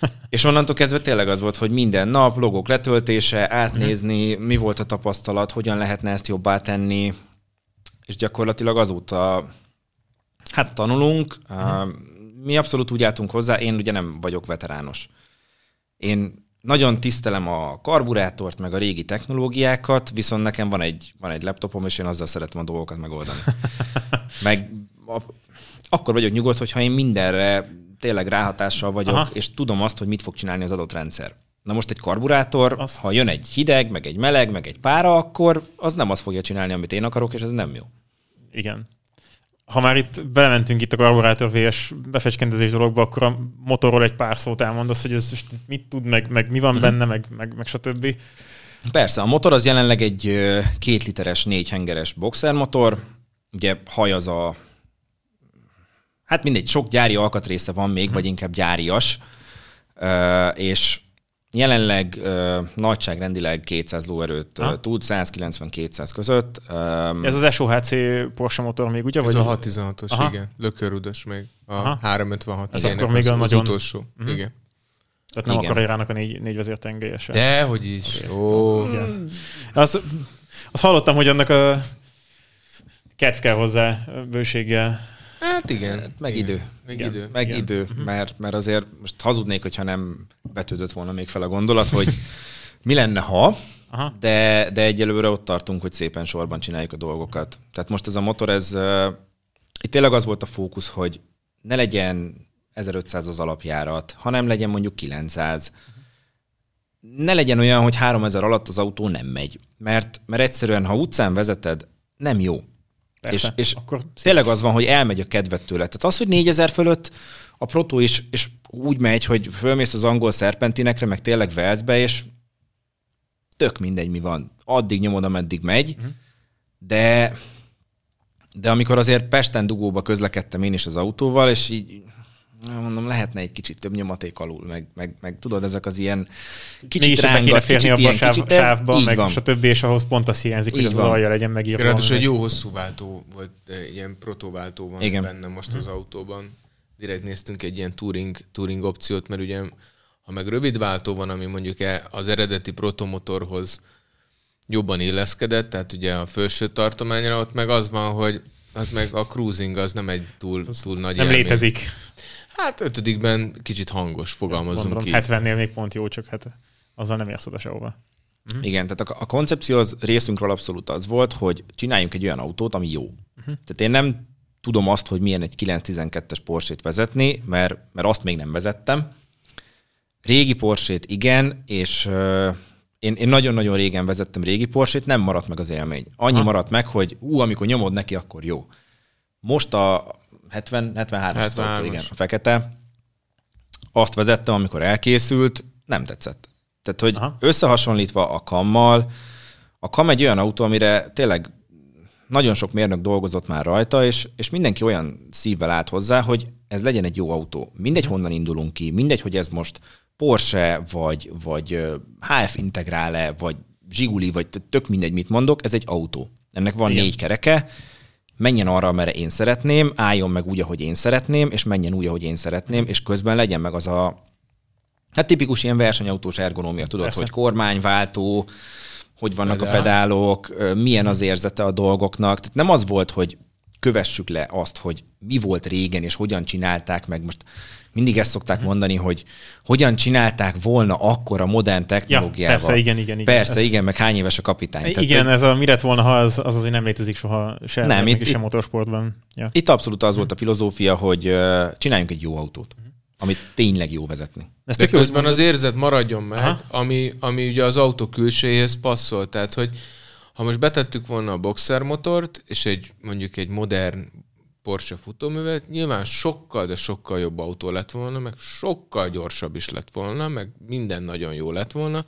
És onnantól kezdve tényleg az volt, hogy minden nap logók letöltése, átnézni, mi volt a tapasztalat, hogyan lehetne ezt jobbá tenni, és gyakorlatilag azóta hát tanulunk. Uh-huh. Mi abszolút úgy álltunk hozzá, én ugye nem vagyok veterános. Én nagyon tisztelem a karburátort, meg a régi technológiákat, viszont nekem van egy, van egy laptopom, és én azzal szeretem a dolgokat megoldani. meg a, akkor vagyok nyugodt, hogyha én mindenre tényleg ráhatással vagyok, Aha. és tudom azt, hogy mit fog csinálni az adott rendszer. Na most egy karburátor, azt... ha jön egy hideg, meg egy meleg, meg egy pára, akkor az nem azt fogja csinálni, amit én akarok, és ez nem jó. Igen ha már itt belementünk itt a karburátor VS befecskendezés dologba, akkor a motorról egy pár szót elmondasz, hogy ez mit tud, meg, meg mi van uh-huh. benne, meg, meg, meg stb. Persze, a motor az jelenleg egy két literes, négy hengeres boxermotor. Ugye haj az a... Hát mindegy, sok gyári alkatrésze van még, uh-huh. vagy inkább gyárias. És Jelenleg uh, nagyságrendileg 200 lóerőt uh, tud, 190-200 között. Um, Ez az SOHC Porsche motor még, ugye? Ez vagy? a 616-os, Aha. igen. Lökörüdes még. A Aha. 356 Ez akkor még az, a az nagyon... utolsó. Uh-huh. Igen. Tehát nem igen. akar rának a négy, négy vezértengelyesen. De, hogy is. Ó. Igen. Azt, azt hallottam, hogy annak a kedv kell hozzá bőséggel. Hát igen. Hát meg igen. idő. Meg igen. idő. Meg igen. idő, uh-huh. mert, mert azért most hazudnék, hogyha nem betődött volna még fel a gondolat, hogy mi lenne, ha, Aha. De, de egyelőre ott tartunk, hogy szépen sorban csináljuk a dolgokat. Tehát most ez a motor, ez uh, itt tényleg az volt a fókusz, hogy ne legyen 1500 az alapjárat, hanem legyen mondjuk 900. Ne legyen olyan, hogy 3000 alatt az autó nem megy. Mert, mert egyszerűen, ha utcán vezeted, nem jó. Persze, és, és akkor tényleg az van, hogy elmegy a kedvet tőle. Tehát az, hogy 4000 fölött a proto is, és úgy megy, hogy fölmész az angol szerpentinekre, meg tényleg Velszbe, és tök mindegy, mi van. Addig nyomod, ameddig megy, uh-huh. de De amikor azért Pesten dugóba közlekedtem én is az autóval, és így mondom, lehetne egy kicsit több nyomaték alul, meg, meg, meg tudod, ezek az ilyen kicsit Mégis rángat, kéne férni kicsit abba a ilyen, sáv, kicsit ez, sávba, így meg van. és a többi, és ahhoz pont az hiányzik, hogy Így az az van. alja legyen megírva. Ráadásul egy jó hosszú váltó de ilyen protováltó van Igen. Benne most az autóban. Direkt néztünk egy ilyen touring, touring opciót, mert ugye ha meg rövid váltó van, ami mondjuk e- az eredeti protomotorhoz jobban illeszkedett, tehát ugye a felső tartományra, ott meg az van, hogy hát meg a cruising az nem egy túl, túl nagy Nem élmény. létezik. Hát ötödikben kicsit hangos, fogalmazunk ki. 70-nél még pont jó, csak hát azzal nem érsz oda sehova. Igen, tehát a, a koncepció az részünkről abszolút az volt, hogy csináljunk egy olyan autót, ami jó. Uh-huh. Tehát én nem tudom azt, hogy milyen egy 912-es Porsche-t vezetni, mert, mert azt még nem vezettem. Régi Porsche-t igen, és uh, én, én nagyon-nagyon régen vezettem régi Porsche-t, nem maradt meg az élmény. Annyi Ha. maradt meg, hogy ú, amikor nyomod neki, akkor jó. Most a 70, 73 as 73-as. igen, a fekete, azt vezettem, amikor elkészült, nem tetszett. Tehát, hogy Aha. Összehasonlítva a kammal, a kam egy olyan autó, amire tényleg nagyon sok mérnök dolgozott már rajta, és, és mindenki olyan szívvel állt hozzá, hogy ez legyen egy jó autó. Mindegy, honnan indulunk ki, mindegy, hogy ez most Porsche, vagy, vagy HF Integrale, vagy Zsiguli, vagy tök mindegy, mit mondok, ez egy autó. Ennek van Igen. négy kereke, menjen arra, amerre én szeretném, álljon meg úgy, ahogy én szeretném, és menjen úgy, ahogy én szeretném, és közben legyen meg az a Hát tipikus ilyen versenyautós ergonómia, tudod, Persze. hogy kormányváltó, hogy vannak Pedál. a pedálok, milyen az érzete a dolgoknak. Tehát nem az volt, hogy kövessük le azt, hogy mi volt régen, és hogyan csinálták meg. Most mindig ezt szokták Mhm. mondani, hogy hogyan csinálták volna akkor a modern technológiával. persze, igen, igen, igen. Persze, Ez- igen, meg hány éves a kapitány. Tehát, Igen, ez a mi lett volna, ha az, az, az hogy nem létezik soha se, Nem, itt- itt, se itt- motorsportban. Ja. Itt abszolút az volt a filozófia, hogy ö, csináljunk egy jó autót, amit tényleg jó vezetni. Ez De tök jó, hogy közben az érzet maradjon meg, Aha. ami, ami ugye az autó külsejéhez passzol. Tehát, hogy ha most betettük volna a boxer motort, és egy mondjuk egy modern Porsche futóművet, nyilván sokkal, de sokkal jobb autó lett volna, meg sokkal gyorsabb is lett volna, meg minden nagyon jó lett volna,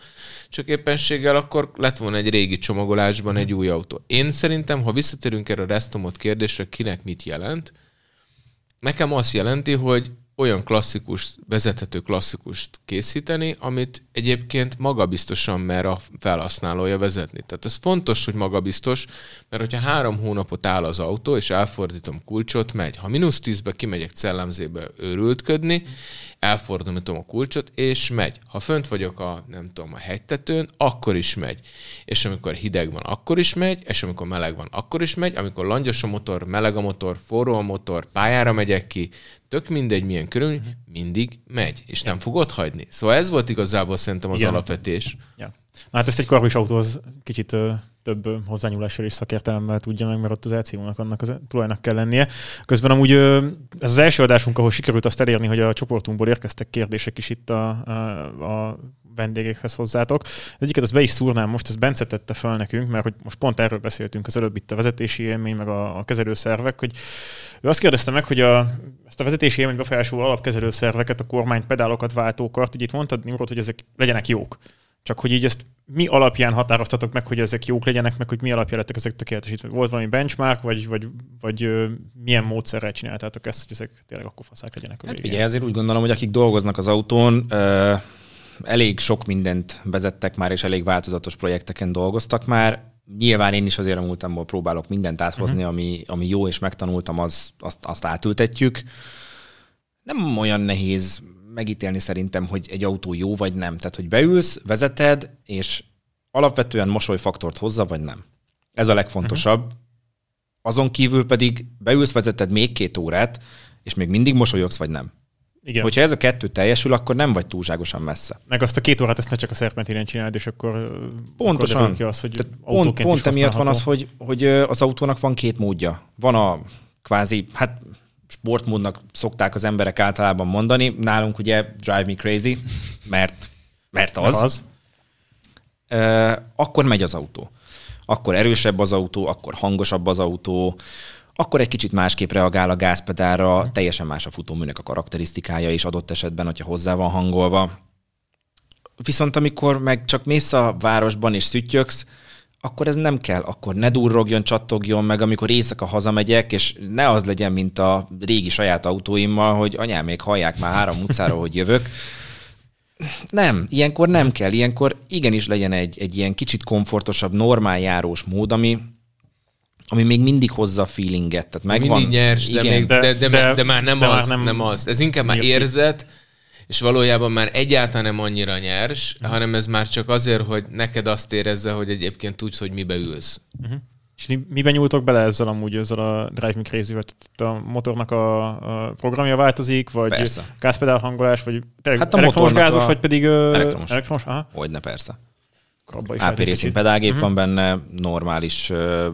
csak éppenséggel akkor lett volna egy régi csomagolásban egy új autó. Én szerintem, ha visszatérünk erre a Restomot kérdésre, kinek mit jelent, nekem azt jelenti, hogy olyan klasszikus, vezethető klasszikust készíteni, amit egyébként magabiztosan mer a felhasználója vezetni. Tehát ez fontos, hogy magabiztos, mert hogyha három hónapot áll az autó, és elfordítom kulcsot, megy. Ha mínusz tízbe kimegyek cellemzébe őrültködni, elfordítom a kulcsot, és megy. Ha fönt vagyok a, nem tudom, a hegytetőn, akkor is megy. És amikor hideg van, akkor is megy, és amikor meleg van, akkor is megy, amikor langyos a motor, meleg a motor, forró a motor, pályára megyek ki, tök mindegy milyen körül, mindig megy, és nem fog ott hagyni. Szóval ez volt igazából szerintem az Igen. alapvetés. Ja. Na hát ezt egy karbis autóhoz kicsit ö, több hozzányúlással és szakértelemmel tudja meg, mert ott az LCO-nak annak az tulajnak kell lennie. Közben amúgy ö, ez az első adásunk, ahol sikerült azt elérni, hogy a csoportunkból érkeztek kérdések is itt a, a, a vendégekhez hozzátok. Egyiket azt be is szúrnám most, ezt Bence tette fel nekünk, mert hogy most pont erről beszéltünk az előbb itt a vezetési élmény, meg a, a kezelőszervek, hogy ő azt kérdezte meg, hogy a, ezt a vezetési élmény befolyásoló alapkezelőszerveket, a kormány pedálokat, váltókart, ugye itt mondtad, Nimrod, hogy ezek legyenek jók. Csak hogy így ezt mi alapján határoztatok meg, hogy ezek jók legyenek, meg hogy mi alapján lettek ezek tökéletesítve? Volt valami benchmark, vagy, vagy, vagy milyen módszerrel csináltátok ezt, hogy ezek tényleg akkor faszák legyenek a Hát ugye ezért úgy gondolom, hogy akik dolgoznak az autón, elég sok mindent vezettek már, és elég változatos projekteken dolgoztak már. Nyilván én is azért a múltamból próbálok mindent áthozni, uh-huh. ami, ami jó, és megtanultam, az, azt, azt átültetjük. Nem olyan nehéz megítélni szerintem, hogy egy autó jó vagy nem. Tehát, hogy beülsz, vezeted, és alapvetően mosolyfaktort hozza, vagy nem. Ez a legfontosabb. Uh-huh. Azon kívül pedig beülsz, vezeted még két órát, és még mindig mosolyogsz, vagy nem. Igen. Hogyha ez a kettő teljesül, akkor nem vagy túlságosan messze. Meg azt a két órát ezt ne csak a szerpentinen csináld, és akkor Pontosan. Akkor ki az, hogy Tehát pont, pont emiatt van az, hogy, hogy az autónak van két módja. Van a kvázi, hát sportmódnak szokták az emberek általában mondani. Nálunk ugye Drive Me Crazy, mert, mert az. az. Ö, akkor megy az autó. Akkor erősebb az autó, akkor hangosabb az autó, akkor egy kicsit másképp reagál a gázpedálra, teljesen más a futóműnek a karakterisztikája is adott esetben, hogyha hozzá van hangolva. Viszont amikor meg csak mész a városban és szüttyöksz, akkor ez nem kell, akkor ne durrogjon, csattogjon meg, amikor éjszaka hazamegyek, és ne az legyen, mint a régi saját autóimmal, hogy anyám még hallják már három utcáról, hogy jövök. Nem, ilyenkor nem kell, ilyenkor igenis legyen egy, egy ilyen kicsit komfortosabb, normál járós mód, ami, ami még mindig hozza a feelinget. Tehát megvan, Mindig nyers, de, igen, még, de, de, de, de, de már nem de az, már nem, nem- az. Ez inkább már érzet, és valójában már egyáltalán nem annyira nyers, hanem ez már csak azért, hogy neked azt érezze, hogy egyébként tudsz, hogy mibe ülsz. És mi- miben nyúltok bele ezzel amúgy, ezzel a Drive Me? Tehát a motornak a, a programja változik, vagy Persze. gázpedál hangolás, vagy Hát a elektromos gázos, a- vagy pedig Elektromos. elektromos? Aha, Hogyne persze. Abba is AP részén pedálgép Mhm. van benne, normális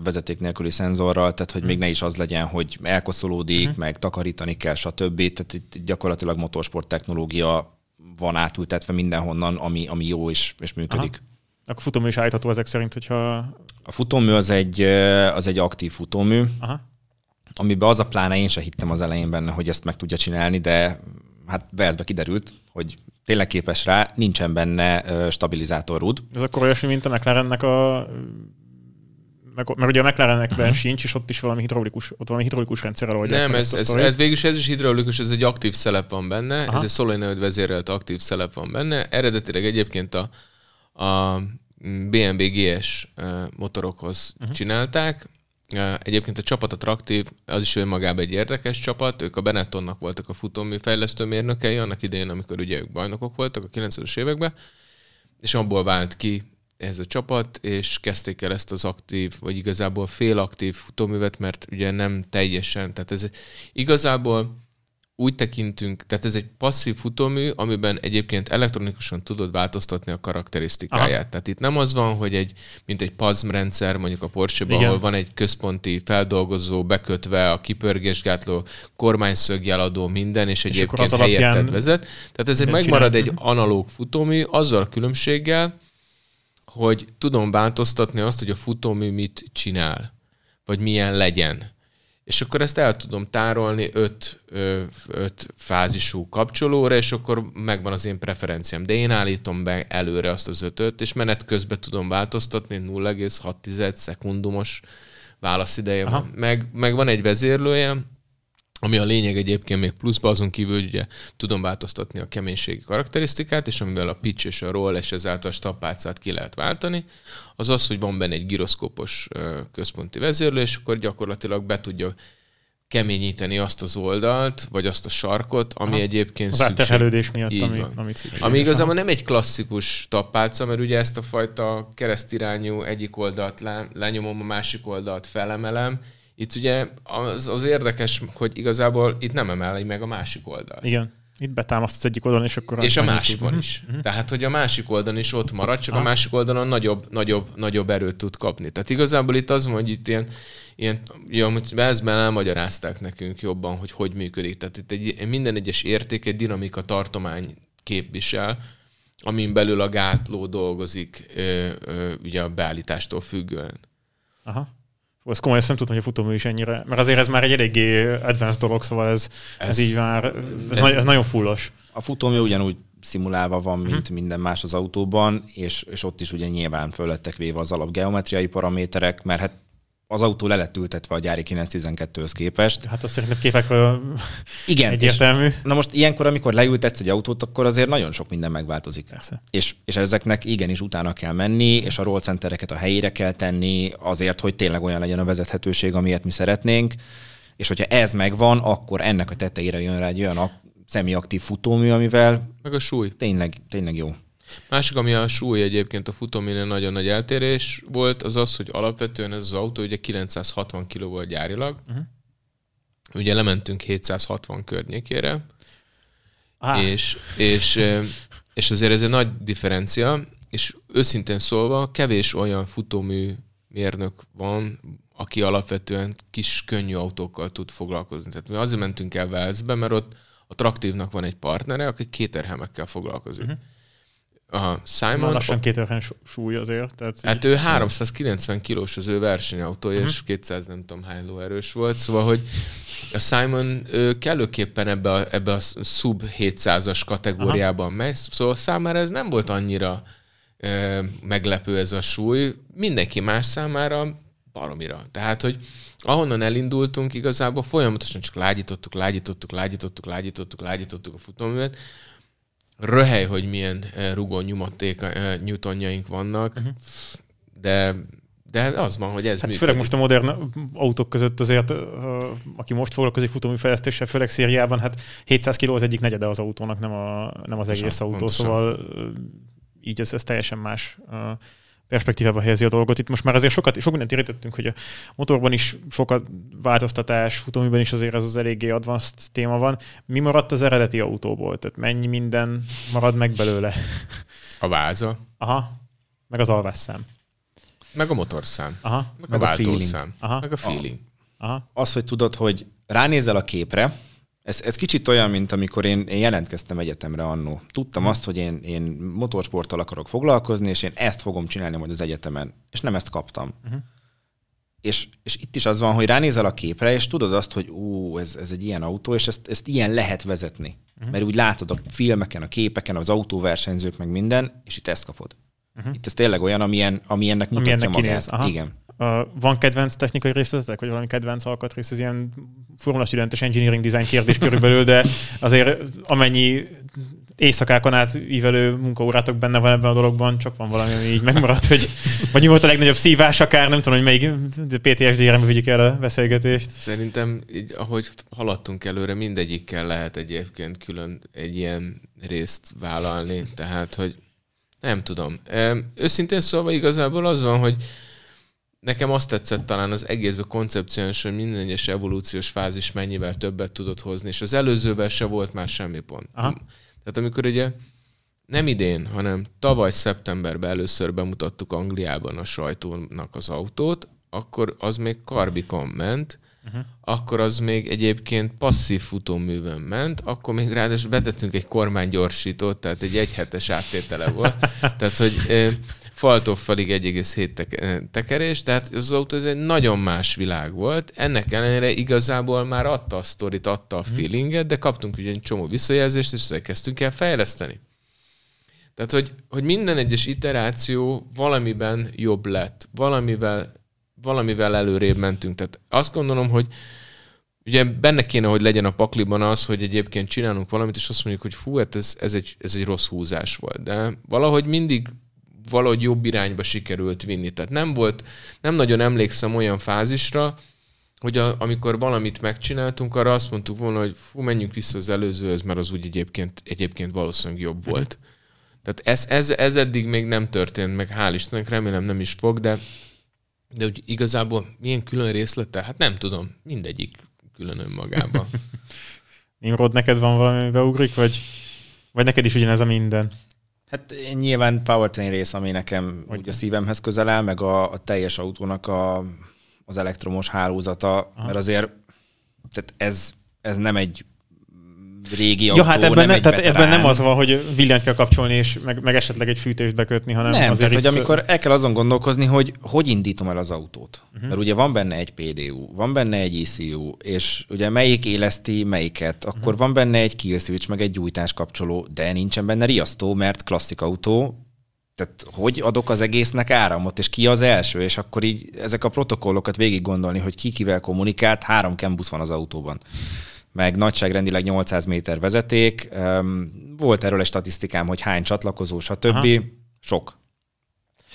vezeték nélküli szenzorral, tehát hogy még ne is az legyen, hogy elkoszolódik, meg takarítani kell, stb. Tehát itt gyakorlatilag motorsport technológia van átültetve mindenhonnan, ami, ami jó és, és működik. Akkor futómű is állítható ezek szerint, hogyha... A futómű az egy, az egy aktív futómű, Aha. amiben az a pláne én se hittem az elején benne, hogy ezt meg tudja csinálni, de hát Velszbe kiderült, hogy tényleg képes rá, nincsen benne ö, stabilizátorrúd. Ez akkor olyasmi, mint a McLarennek a meg, meg ugye a McLarenekben uh-huh. sincs, és ott is valami hidraulikus, ott valami hidraulikus rendszerrel oldják Nem, ez, ez, ez végülis ez is hidraulikus, ez egy aktív szelep van benne, Aha. ez egy Solenoid vezérelt aktív szelep van benne. Eredetileg egyébként a, a BMW GS motorokhoz uh-huh. csinálták. Egyébként a csapat a Traktív, az is önmagában egy érdekes csapat, ők a Benettonnak voltak a futómű fejlesztő mérnökei, annak idején, amikor ugye ők bajnokok voltak a 90-es években, és abból vált ki ez a csapat, és kezdték el ezt az aktív, vagy igazából félaktív futóművet, mert ugye nem teljesen, tehát ez igazából úgy tekintünk, tehát ez egy passzív futómű, amiben egyébként elektronikusan tudod változtatni a karakterisztikáját. Aha. Tehát itt nem az van, hogy egy, mint egy PASM rendszer, mondjuk a Porsche-ban, ahol van egy központi feldolgozó bekötve, a kipörgésgátló, kormányszögjeladó, minden, és egyébként az alapján helyetted vezet. Tehát ez egy megmarad csinál. egy analóg futómű, azzal a különbséggel, hogy tudom változtatni azt, hogy a futómű mit csinál, vagy milyen legyen. És akkor ezt el tudom tárolni öt, ö, öt fázisú kapcsolóra, és akkor megvan az én preferenciám. De én állítom be előre azt az ötöt, és menet közben tudom változtatni 0,6 szekundumos válaszideje Aha. van. Meg, meg van egy vezérlője, ami a lényeg egyébként még pluszban, azon kívül hogy ugye tudom változtatni a keménységi karakterisztikát, és amivel a pitch és a roll és ezáltal a stappátszát ki lehet váltani, az az, hogy van benne egy gyroszkópos központi vezérlő, és akkor gyakorlatilag be tudja keményíteni azt az oldalt, vagy azt a sarkot, ami Aha. egyébként Az szükség. miatt, Így ami, van. amit szükséges. Ami igazából nem egy klasszikus tappálca, mert ugye ezt a fajta keresztirányú egyik oldalt le, lenyomom, a másik oldalt felemelem. Itt ugye az, az érdekes, hogy igazából itt nem emeli meg a másik oldalt. Igen. Itt betámasztsz egyik oldalon, és akkor... És a másikon is. Tehát, hogy a másik oldalon is ott marad, csak a Aha. másik oldalon nagyobb, nagyobb, nagyobb erőt tud kapni. Tehát igazából itt az van, hogy itt ilyen, ilyen ja, amit Velszben elmagyarázták nekünk jobban, hogy hogy működik. Tehát itt egy, minden egyes érték egy dinamika tartomány képvisel, amin belül a gátló dolgozik ö, ö, ugye a beállítástól függően. Aha. Fú, Ez komoly, ezt nem tudtam, hogy a futómű is ennyire, mert azért ez már egy eléggé advanced dolog, szóval ez, ez, Ez- így már, ez, ez- nagy, ez nagyon fullos. A futómű ugyanúgy szimulálva van, mint minden más az autóban, és, és ott is ugye nyilván föl lettek véve az alapgeometriai paraméterek, mert hát az autó le lett ültetve a gyári 912-höz képest. Hát azt szerintem képekről Igen, és, egyértelmű. na most ilyenkor, amikor leültetsz egy autót, akkor azért nagyon sok minden megváltozik. Persze. És, és ezeknek igenis utána kell menni, és a roll centereket a helyére kell tenni azért, hogy tényleg olyan legyen a vezethetőség, amilyet mi szeretnénk. És hogyha ez megvan, akkor ennek a tetejére jön rá egy olyan ak- szemiaktív futómű, amivel Meg a súly. tényleg, tényleg jó. Másik, ami a súly egyébként a futóminél nagyon nagy eltérés volt, az az, hogy alapvetően ez az autó ugye 960 kg volt gyárilag. Uh-huh. Ugye lementünk 760 környékére, Á, és, és, és azért ez egy nagy differencia, és őszintén szólva kevés olyan futómű mérnök van, aki alapvetően kis, könnyű autókkal tud foglalkozni. Tehát mi azért mentünk el Velszbe, mert ott a Traktívnak van egy partnere, aki kéterhemekkel foglalkozik. Uh-huh. A már Simon, lassan két örhen súly azért. Tehát Hát ő 390 kilós az ő versenyautója, Mhm. és 200 nem tudom hány lóerős volt, szóval, hogy a Simon ő kellőképpen ebbe a, ebbe a sub 700-as kategóriában megy, szóval számára ez nem volt annyira meglepő ez a súly, mindenki más számára baromira. Tehát, hogy ahonnan elindultunk, igazából folyamatosan csak lágyítottuk, lágyítottuk, lágyítottuk, lágyítottuk, lágyítottuk a futóművet. Röhely, hogy milyen rugó nyomaték, newtonjaink vannak, uh-huh. de de az van, hogy ez hát működik. Főleg most a modern autók között azért, aki most foglalkozik futóműfejlesztéssel, főleg szériában, hát 700 kg az egyik negyede az autónak, nem, a, nem az egész autó, pontosan. szóval így ez, ez teljesen más perspektívába helyezi a dolgot. Itt most már azért sokat, sok mindent érintettünk, hogy a motorban is sokat változtatás, futóműben is azért ez az eléggé advanced téma van. Mi maradt az eredeti autóból? Tehát mennyi minden marad meg belőle? A váza. Aha. Meg az alvásszám. Meg a motorszám. Aha. Meg, meg a, a váltószám. Aha. Meg a feeling. Aha. Az, hogy tudod, hogy ránézel a képre, ez, ez kicsit olyan, mint amikor én, én jelentkeztem egyetemre annó. Tudtam hmm. azt, hogy én, én motorsporttal akarok foglalkozni, és én ezt fogom csinálni majd az egyetemen. És nem ezt kaptam. Hmm. És, és itt is az van, hogy ránézel a képre, és tudod azt, hogy ó, ez, ez egy ilyen autó, és ezt, ezt ilyen lehet vezetni. Hmm. Mert úgy látod a filmeken, a képeken, az autóversenyzők, meg minden, és itt ezt kapod. Uh-huh. Itt ez tényleg olyan, amilyen, ami ennek mutatja ami ennek magát. Kinéz. Aha. Igen. Van kedvenc technikai részletek, vagy valami kedvenc alkatrész, ez ilyen formula studentes engineering design kérdés körülbelül, de azért amennyi éjszakákon át ívelő munkaórátok benne van ebben a dologban, csak van valami, ami így megmaradt, hogy vagy mi volt a legnagyobb szívás akár, nem tudom, hogy melyik PTSD-re vigyük el a beszélgetést. Szerintem, így, ahogy haladtunk előre, mindegyikkel lehet egyébként külön egy ilyen részt vállalni, tehát, hogy nem tudom. Őszintén szólva igazából az van, hogy nekem azt tetszett talán az egészben koncepciós, hogy minden egyes evolúciós fázis mennyivel többet tudott hozni, és az előzővel se volt már semmi pont. Aha. Tehát amikor ugye nem idén, hanem tavaly szeptemberben először bemutattuk Angliában a sajtónak az autót, akkor az még karbikon ment, uh-huh. akkor az még egyébként passzív futóművön ment, akkor még ráadásul betettünk egy kormánygyorsítót, tehát egy egyhetes áttétele volt. tehát, hogy faltól falig 1,7 tekerés, tehát az autó ez egy nagyon más világ volt. Ennek ellenére igazából már adta a sztorit, adta a mhm. feelinget, de kaptunk ugye egy csomó visszajelzést, és ezzel kezdtünk el fejleszteni. Tehát, hogy, hogy minden egyes iteráció valamiben jobb lett, valamivel valamivel előrébb mentünk. Tehát azt gondolom, hogy ugye benne kéne, hogy legyen a pakliban az, hogy egyébként csinálunk valamit, és azt mondjuk, hogy fú, hát ez, ez, egy, ez egy rossz húzás volt. De valahogy mindig valahogy jobb irányba sikerült vinni. Tehát nem volt, nem nagyon emlékszem olyan fázisra, hogy a, amikor valamit megcsináltunk, arra azt mondtuk volna, hogy fú, menjünk vissza az előzőhöz, mert az úgy egyébként, egyébként valószínűleg jobb mhm. volt. Tehát ez, ez, ez eddig még nem történt meg, hál' Istennek, remélem nem is fog, de de úgy igazából milyen külön részlete? Hát nem tudom, mindegyik külön önmagában. Nimrod, neked van valami beugrik, vagy, vagy neked is ugyanez a minden? Hát nyilván powertrain rész, ami nekem hogy úgy a szívemhez közel áll, meg a, a teljes autónak a, az elektromos hálózata, Aha. mert azért tehát ez, ez nem egy régi ja, autó, hát ebben, nem, tehát ebben nem az van, hogy villanyt kell kapcsolni, és meg, meg esetleg egy fűtést bekötni, hanem nem, azért tehát, hogy amikor el kell azon gondolkozni, hogy hogy indítom el az autót. Uh-huh. Mert ugye van benne egy PDU, van benne egy ECU, és ugye melyik éleszti melyiket, akkor uh-huh. van benne egy kill switch, meg egy gyújtás kapcsoló, de nincsen benne riasztó, mert klasszik autó, tehát hogy adok az egésznek áramot, és ki az első, és akkor így ezek a protokollokat végig gondolni, hogy ki kivel kommunikált, három busz van az autóban meg nagyságrendileg 800 méter vezeték. Volt erről egy statisztikám, hogy hány csatlakozó, stb. Aha. Sok.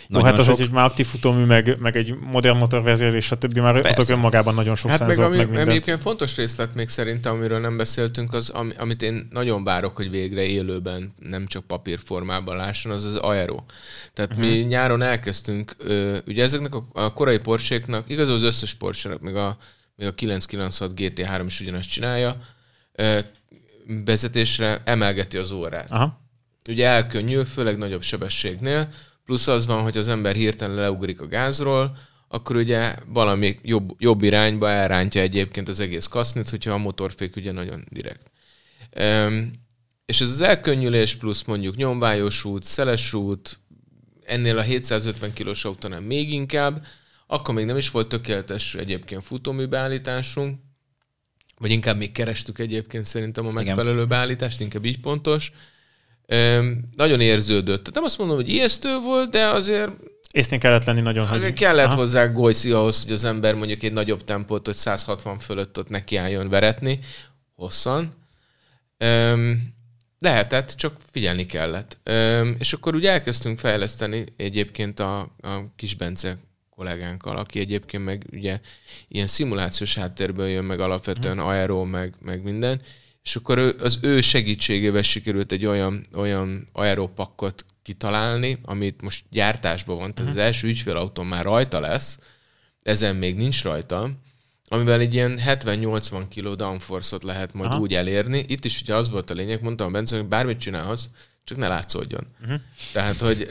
Jó, hát az, sok. hogy már aktív futómű, meg, meg egy modern motorvezérlés, stb. már Persze. azok önmagában nagyon sok hát szenzor, meg, ami, meg egyébként fontos részlet még szerintem, amiről nem beszéltünk, az, amit én nagyon várok, hogy végre élőben, nem csak papírformában lásson, az az aero. Tehát uh-huh. mi mhm. nyáron elkezdtünk, ugye ezeknek a, a korai porséknak, igaz az összes porsének, meg a még a 996 GT3 is ugyanazt csinálja, vezetésre emelgeti az órát. Aha. Ugye elkönnyül, főleg nagyobb sebességnél, plusz az van, hogy az ember hirtelen leugrik a gázról, akkor ugye valami jobb, jobb irányba elrántja egyébként az egész kasznit, hogyha a motorfék ugye nagyon direkt. Um, és ez az elkönnyülés plusz mondjuk nyomvályos út, szeles út, ennél a 750 kilós autónál még inkább, akkor még nem is volt tökéletes egyébként futóműbeállításunk, vagy inkább még kerestük egyébként szerintem a megfelelő Igen. beállítást, inkább így pontos. nagyon érződött. Tehát nem azt mondom, hogy ijesztő volt, de azért Észnél kellett lenni nagyon. Azért hogy... kellett Aha. hozzá gojszi ahhoz, hogy az ember mondjuk egy nagyobb tempót, hogy 160 fölött ott nekiálljon veretni, hosszan. Öm, lehetett, csak figyelni kellett. Öm, és akkor úgy elkezdtünk fejleszteni egyébként a, a kis Bence kollégánkkal, aki egyébként meg ugye ilyen szimulációs háttérből jön, meg alapvetően hmm. aero, meg, meg minden, és akkor az ő segítségével sikerült egy olyan, olyan aeropakkot kitalálni, amit most gyártásban van, tehát uh-huh. az első ügyfélautó már rajta lesz, ezen még nincs rajta, amivel egy ilyen 70-80 kg downforce-ot lehet majd Aha. úgy elérni. Itt is ugye az volt a lényeg, mondtam a Bence, hogy bármit csinálhatsz, csak ne látszódjon. Uh-huh. Tehát, hogy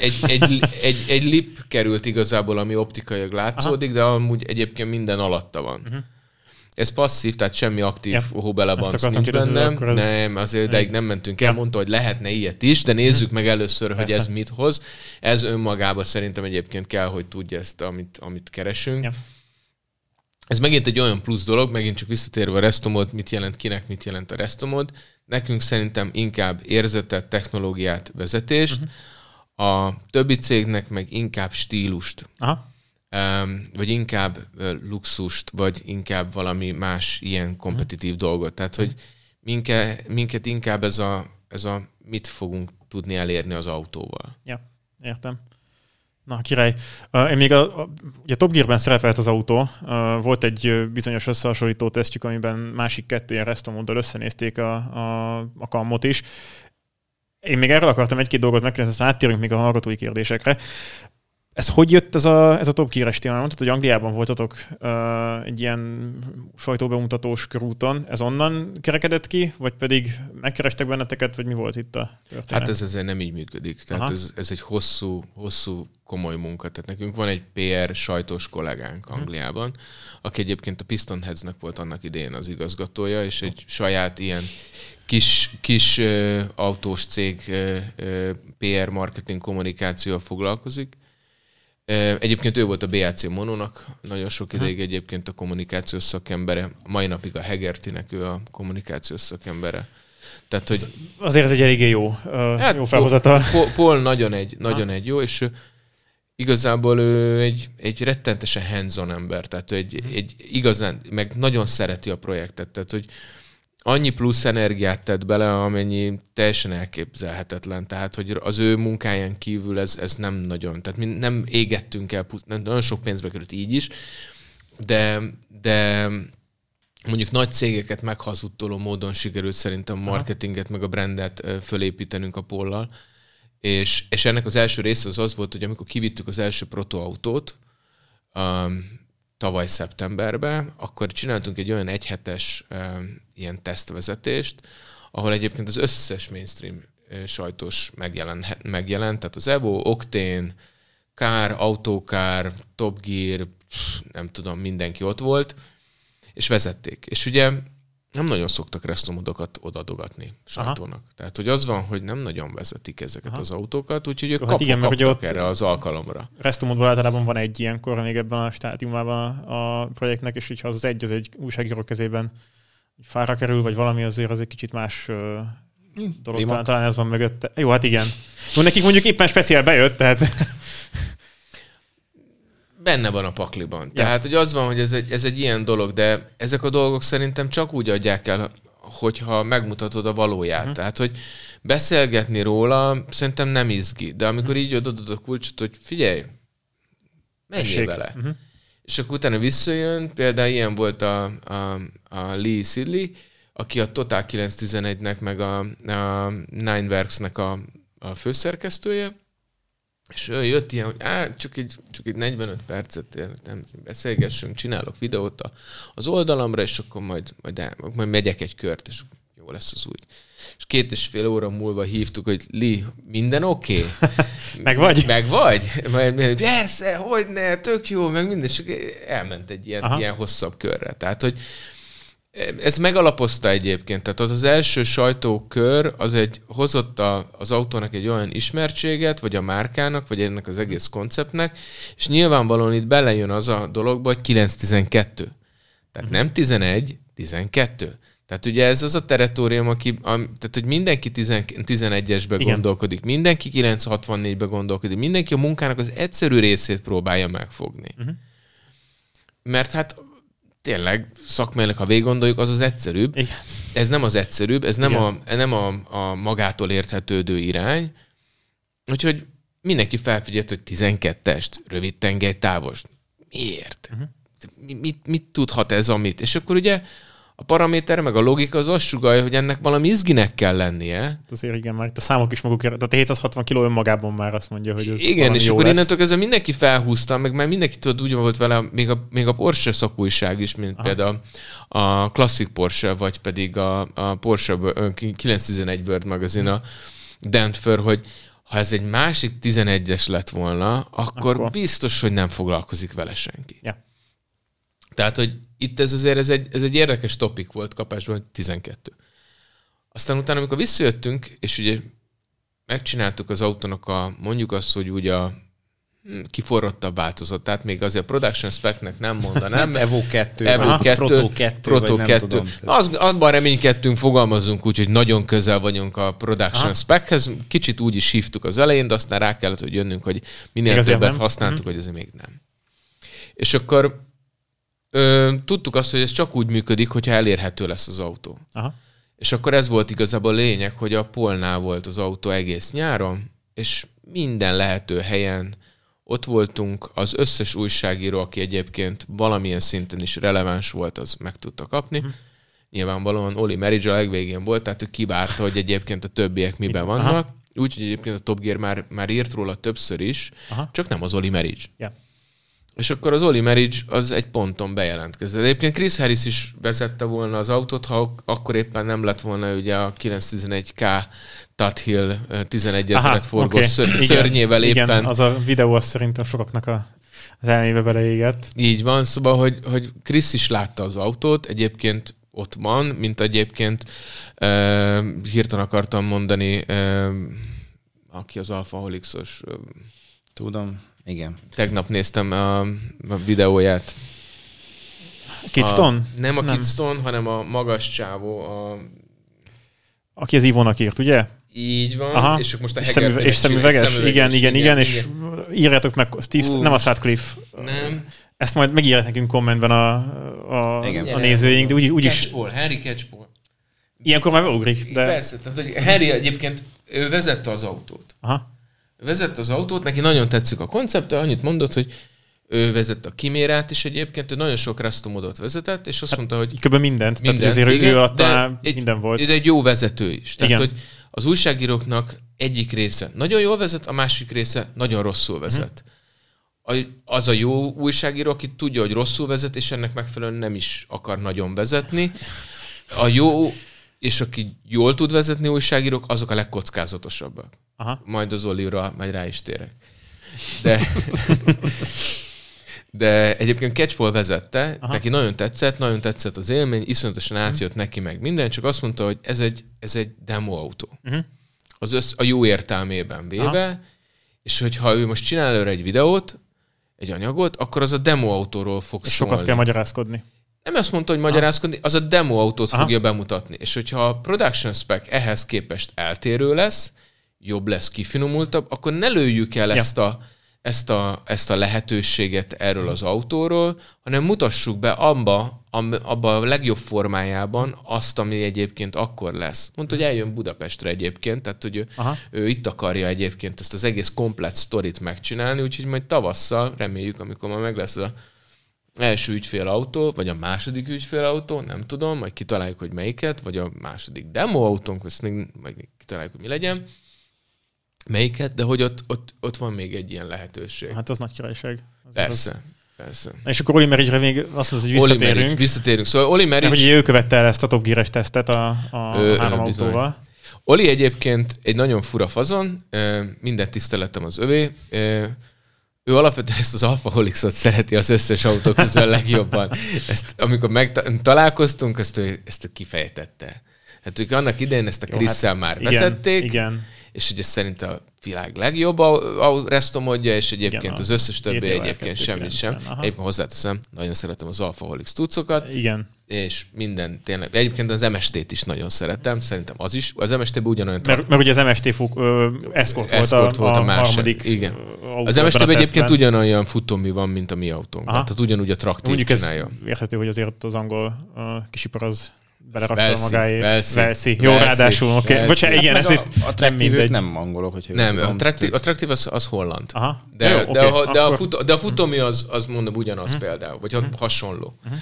egy, egy, egy, egy lip került igazából, ami optikailag látszódik, Aha. de amúgy egyébként minden alatta van. Uh-huh. Ez passzív, tehát semmi aktív ja. hóbelebanc nincs benne. Az... Nem, azért ideig nem mentünk el, ja. mondta, hogy lehetne ilyet is, de nézzük meg először, Persze. hogy ez mit hoz. Ez önmagában szerintem egyébként kell, hogy tudja ezt, amit, amit keresünk. Ja. Ez megint egy olyan plusz dolog, megint csak visszatérve a restomod, mit jelent kinek, mit jelent a restomod. Nekünk szerintem inkább érzetet, technológiát, vezetést, uh-huh. a többi cégnek meg inkább stílust. Aha vagy inkább luxust, vagy inkább valami más ilyen kompetitív mm. dolgot. Tehát, hogy minke, minket inkább ez a, ez a mit fogunk tudni elérni az autóval. Ja, értem. Na, király. Én még a, a, ugye Top Gear-ben szerepelt az autó. Volt egy bizonyos összehasonlító tesztjük, amiben másik kettő ilyen resztomóddal összenézték a, a, a kammot is. Én még erről akartam egy-két dolgot megkérdezni, aztán áttérünk még a hallgatói kérdésekre. Ez hogy jött ez a, ez a Top Gear téma? Mondtad, hogy Angliában voltatok uh, egy ilyen sajtóbemutatós körúton. Ez onnan kerekedett ki, vagy pedig megkerestek benneteket, vagy mi volt itt a történet? Hát ez ezért nem így működik. Tehát ez, ez, egy hosszú, hosszú, komoly munka. Tehát nekünk van egy PR sajtós kollégánk mhm. Angliában, aki egyébként a Piston Headsnek volt annak idején az igazgatója, és egy saját ilyen kis, kis uh, autós cég uh, uh, PR marketing kommunikációval foglalkozik, Egyébként ő volt a BAC Monónak nagyon sok ideig egyébként a kommunikációs szakembere. Mai napig a Hegertinek ő a kommunikációs szakembere. Tehát, hogy... Azért ez egy eléggé jó, hát, jó felhozatal. Paul, Paul nagyon, egy, nagyon egy jó, és igazából ő egy, egy rettentesen hands ember, tehát egy, egy igazán, meg nagyon szereti a projektet, tehát hogy annyi plusz energiát tett bele, amennyi teljesen elképzelhetetlen. Tehát, hogy az ő munkáján kívül ez, ez nem nagyon, tehát mi nem égettünk el, nagyon sok pénzbe került így is, de, de mondjuk nagy cégeket meghazudtoló módon sikerült szerintem a marketinget, meg a brandet fölépítenünk a pollal. És, és ennek az első része az az volt, hogy amikor kivittük az első protoautót, um, tavaly szeptemberben, akkor csináltunk egy olyan egyhetes ilyen tesztvezetést, ahol egyébként az összes mainstream sajtos megjelent, megjelent, tehát az Evo, Octane, Kár, Autokár, Top Gear, nem tudom, mindenki ott volt, és vezették. És ugye nem nagyon szoktak resztomodokat odadogatni sajtónak. Aha. Tehát, hogy az van, hogy nem nagyon vezetik ezeket Aha. az autókat, úgyhogy ők hát kap, igen, kaptak ott erre az alkalomra. Resztomodban általában van egy ilyenkor, még ebben a stádiumában a projektnek, és hogyha az, az egy, az egy újságíró kezében fára kerül, vagy valami azért az egy kicsit más hm, dolog, talán, talán ez van mögötte. Jó, hát igen. Jó, nekik mondjuk éppen speciál bejött, tehát benne van a pakliban. Ja. Tehát, hogy az van, hogy ez egy, ez egy ilyen dolog, de ezek a dolgok szerintem csak úgy adják el, hogyha megmutatod a valóját. Uh-huh. Tehát, hogy beszélgetni róla szerintem nem izgi, de amikor uh-huh. így adod a kulcsot, hogy figyelj, menjél vele. Uh-huh. És akkor utána visszajön, például ilyen volt a, a, a Lee Sidley, aki a Total 911-nek, meg a, a Nineworks-nek a, a főszerkesztője, és ő jött ilyen, hogy á, csak egy, csak egy 45 percet nem beszélgessünk, csinálok videót az oldalamra, és akkor majd, majd, el, majd megyek egy kört, és jó lesz az úgy. És két és fél óra múlva hívtuk, hogy Li, minden oké? Okay? meg vagy? Meg vagy? Majd, persze, hogy ne, tök jó, meg minden, és elment egy ilyen, ilyen hosszabb körre. Tehát, hogy ez megalapozta egyébként, tehát az az első sajtókör, az egy hozott a, az autónak egy olyan ismertséget, vagy a márkának, vagy ennek az egész konceptnek, és nyilvánvalóan itt belejön az a dologba, hogy 9-12. Tehát nem 11, 12. Tehát ugye ez az a teritorium, aki, a, tehát hogy mindenki 11-esbe Igen. gondolkodik, mindenki 964-be gondolkodik, mindenki a munkának az egyszerű részét próbálja megfogni. Mhm. Mert hát tényleg szakmailag, ha végig gondoljuk, az az egyszerűbb. Igen. Ez nem az egyszerűbb, ez nem, Igen. a, nem a, a magától érthetődő irány. Úgyhogy mindenki felfigyelt, hogy 12-est, rövid tengely távost. Miért? Mi, mit, mit tudhat ez, amit? És akkor ugye a paraméter, meg a logika az azt sugalja, hogy ennek valami izginek kell lennie. Azért igen, már itt a számok is maguk, tehát a 760 kiló önmagában már azt mondja, hogy ez Igen, és akkor lesz. innentől kezdve mindenki felhúzta, meg már mindenki tudod, úgy volt vele, még a, még a Porsche szakújság is, mint Aha. például a Classic Porsche, vagy pedig a, a Porsche ö, 911 World magazin, a Dentfer, hogy ha ez egy másik 11-es lett volna, akkor, Akkor- biztos, hogy nem foglalkozik vele senki. Ja. Tehát, hogy itt ez azért ez egy, ez egy érdekes topik volt kapásban, hogy 12. Aztán utána, amikor visszajöttünk, és ugye megcsináltuk az autónak a, mondjuk azt, hogy ugye a hm, kiforrottabb változatát, még azért a production specnek nem mondanám, Evo 2, Evo vagy 2, Proto 2, Proto vagy nem 2. tudom. Az, abban reménykedtünk, fogalmazunk úgy, hogy nagyon közel vagyunk a production Aha. spechez. Kicsit úgy is hívtuk az elején, de aztán rá kellett, hogy jönnünk, hogy minél Még azért többet használtuk, hogy ez még nem. És akkor ö, tudtuk azt, hogy ez csak úgy működik, hogyha elérhető lesz az autó. Aha. És akkor ez volt igazából a lényeg, hogy a polnál volt az autó egész nyáron, és minden lehető helyen ott voltunk, az összes újságíró, aki egyébként valamilyen szinten is releváns volt, az meg tudta kapni. Mhm. Nyilvánvalóan Oli Meridzs a legvégén volt, tehát ő kivárta, hogy egyébként a többiek miben vannak. Úgyhogy egyébként a Top Gear már, már írt róla többször is, Aha. csak nem az Oli Meridzs. Ja. És akkor az Oli Meridzs az egy ponton bejelentkezett. Egyébként Chris Harris is vezette volna az autót, ha akkor éppen nem lett volna ugye a 911K Tuthill 11 Aha, ezeret forgó okay. Igen, szörnyével igen, éppen. az a videó az szerintem sokaknak a, az elmébe beleégett. Így van, szóval, hogy, hogy Chris is látta az autót, egyébként ott van, mint egyébként uh, hirtelen akartam mondani, uh, aki az Alfaholixos, uh, Tudom, igen. tegnap néztem a, a videóját. Kidston? A, nem a. Kidston, hanem a magas csávó, a Aki az Ivónak írt, ugye? Így van, Aha. és ők most a És, szemüve- és szemüveges? csinálják, Igen, igen, igen, és írjátok meg, Steve, nem a Sutcliffe. Nem. Ezt majd megírják nekünk kommentben a, a, Igen. a nézőink, de úgy, úgy is, Catchpole, Harry Catchpole. ilyenkor már beugrik, de... Persze, tehát hogy Harry egyébként ő vezette az autót. Aha. Vezette az autót, neki nagyon tetszik a koncept, annyit mondott, hogy ő vezette a kimérát is egyébként, ő nagyon sok restomodot vezetett, és azt mondta, hogy Kb. mindent, Mindent, tehát azért igen, ő alatt de egy- minden volt. ő egy jó vezető is. Tehát, Igen. hogy az újságíróknak egyik része nagyon jól vezet, a másik része nagyon rosszul vezet. A- Az a jó újságíró, aki tudja, hogy rosszul vezet, és ennek megfelelően nem is akar nagyon vezetni. A jó, és aki jól tud vezetni újságírók, azok a legkockázatosabbak. Aha. Majd az Olira, majd rá is térek. De, de egyébként Catchpole vezette, Aha. Neki nagyon tetszett, nagyon tetszett az élmény, iszonyatosan átjött neki meg minden, csak azt mondta, hogy ez egy, ez egy demo autó. Uh-huh. Az össz, a jó értelmében véve, Aha. és hogyha ő most csinál előre egy videót, egy anyagot, akkor az a demo autóról fog És szólni. sokat kell magyarázkodni. Nem azt mondta, hogy magyarázkodni, az a demo autót Aha. fogja bemutatni. És hogyha a production spec ehhez képest eltérő lesz, jobb lesz, kifinomultabb, akkor ne lőjük el Ja. ezt, a, ezt, a, ezt a lehetőséget erről az autóról, hanem mutassuk be abba, abba a legjobb formájában azt, ami egyébként akkor lesz. Mondta, hogy eljön Budapestre egyébként, tehát hogy ő, Aha. ő itt akarja egyébként ezt az egész komplet sztorit megcsinálni, úgyhogy majd tavasszal reméljük, amikor már meg lesz a első ügyfélautó, vagy a második ügyfélautó, nem tudom, majd kitaláljuk, hogy melyiket, vagy a második demo autónk, még majd kitaláljuk, hogy mi legyen, melyiket, de hogy ott, ott, ott van még egy ilyen lehetőség. Hát az nagy királyság. Az... Persze, persze. Na és akkor Oli Mericsre még azt mondod, hogy Oli visszatérünk. Merics, visszatérünk. Szóval Oli Merics, hogy ő követte el ezt a Top Gear-es tesztet a, a ö, három bizony. autóval. Oli egyébként egy nagyon fura fazon, minden tiszteletem az övé. Ő alapvetően ezt az Alfa Holixot szereti az összes autó közül a legjobban. Ezt, amikor megtalálkoztunk, ezt ő, ezt ő kifejtette. Hát ők annak idején ezt a Krisszel hát már igen, vezették, Igen. És ugye szerint a világ legjobb a, a restomodja, és egyébként Igen, az összes többi egyébként semmit sem. 290, aha. Egyébként hozzáteszem, nagyon szeretem az Alpha Holix tucokat, Igen. és minden tényleg. Egyébként az MST-t is nagyon szeretem, szerintem az is. Az MST-ben ugyanolyan Mert, mert ugye az MST fog, ö, Escort, Escort volt a, a, másik. harmadik Igen. Az a MST-ben egyébként ugyanolyan futómű van, mint a mi autónk. Tehát ugyanúgy a traktív Mondjuk ez csinálja. érthető, hogy azért ott az angol uh, kisipar az belerakta Velszi, magáét. Velszi, Velszi. Jó, Velszi, ráadásul, oké. Okay. Bocsánat, igen, ez a, itt a nem mindegy. nem angolok, hogyha Nem, jól a tudom. traktív, a traktív az, az holland. Aha. De, Jó, de, oké, a, de, a akkor- futó, de a futómű az, az mondom ugyanaz uh-huh. például, vagy uh-huh. hasonló. Uh-huh.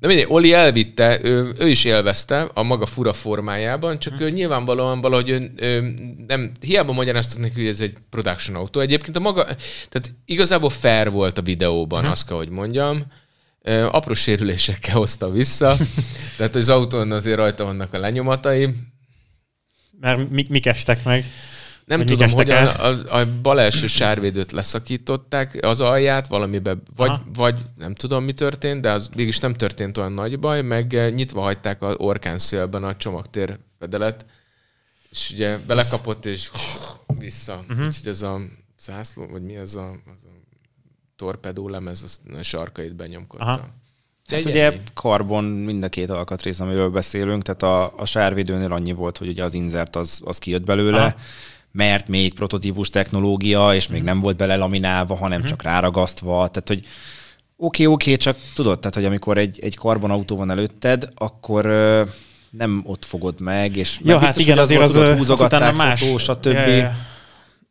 De mindegy, Oli elvitte, ő, ő is élvezte a maga fura formájában, csak Mhm. ő nyilvánvalóan valahogy ő, ő, nem, hiába magyaráztak neki, hogy ez egy production autó. Egyébként a maga, tehát igazából fair volt a videóban, uh-huh. azt kell, hogy mondjam. Apró sérülésekkel hozta vissza, tehát az autón azért rajta vannak a lenyomatai, Mert mik, mik estek meg? nem Hogy tudom, hogy estek a, a, bal első sárvédőt leszakították az alját valamibe, vagy, Aha. vagy nem tudom, mi történt, de az mégis nem történt olyan nagy baj, meg eh, nyitva hagyták az orkán szélben a csomagtér fedelet, és ugye belekapott, és vissza. Uh-huh. Úgyhogy ez a zászló, vagy mi ez a, az a torpedó lemez, sarkait benyomkodta. Aha. Hát egy ugye ennyi. karbon mind a két alkatrész, amiről beszélünk, tehát a, a sárvédőnél annyi volt, hogy ugye az insert az, az kijött belőle, Aha. mert még prototípus technológia, és még nem volt bele laminálva, hanem csak ráragasztva, tehát hogy oké, oké, csak tudod, tehát hogy amikor egy, egy karbonautó van előtted, akkor ö, nem ott fogod meg, és Ja, meg hát igen, hogy azért volt, az, tudod, az húzogatták, más. fotó, stb. Ja, ja, ja.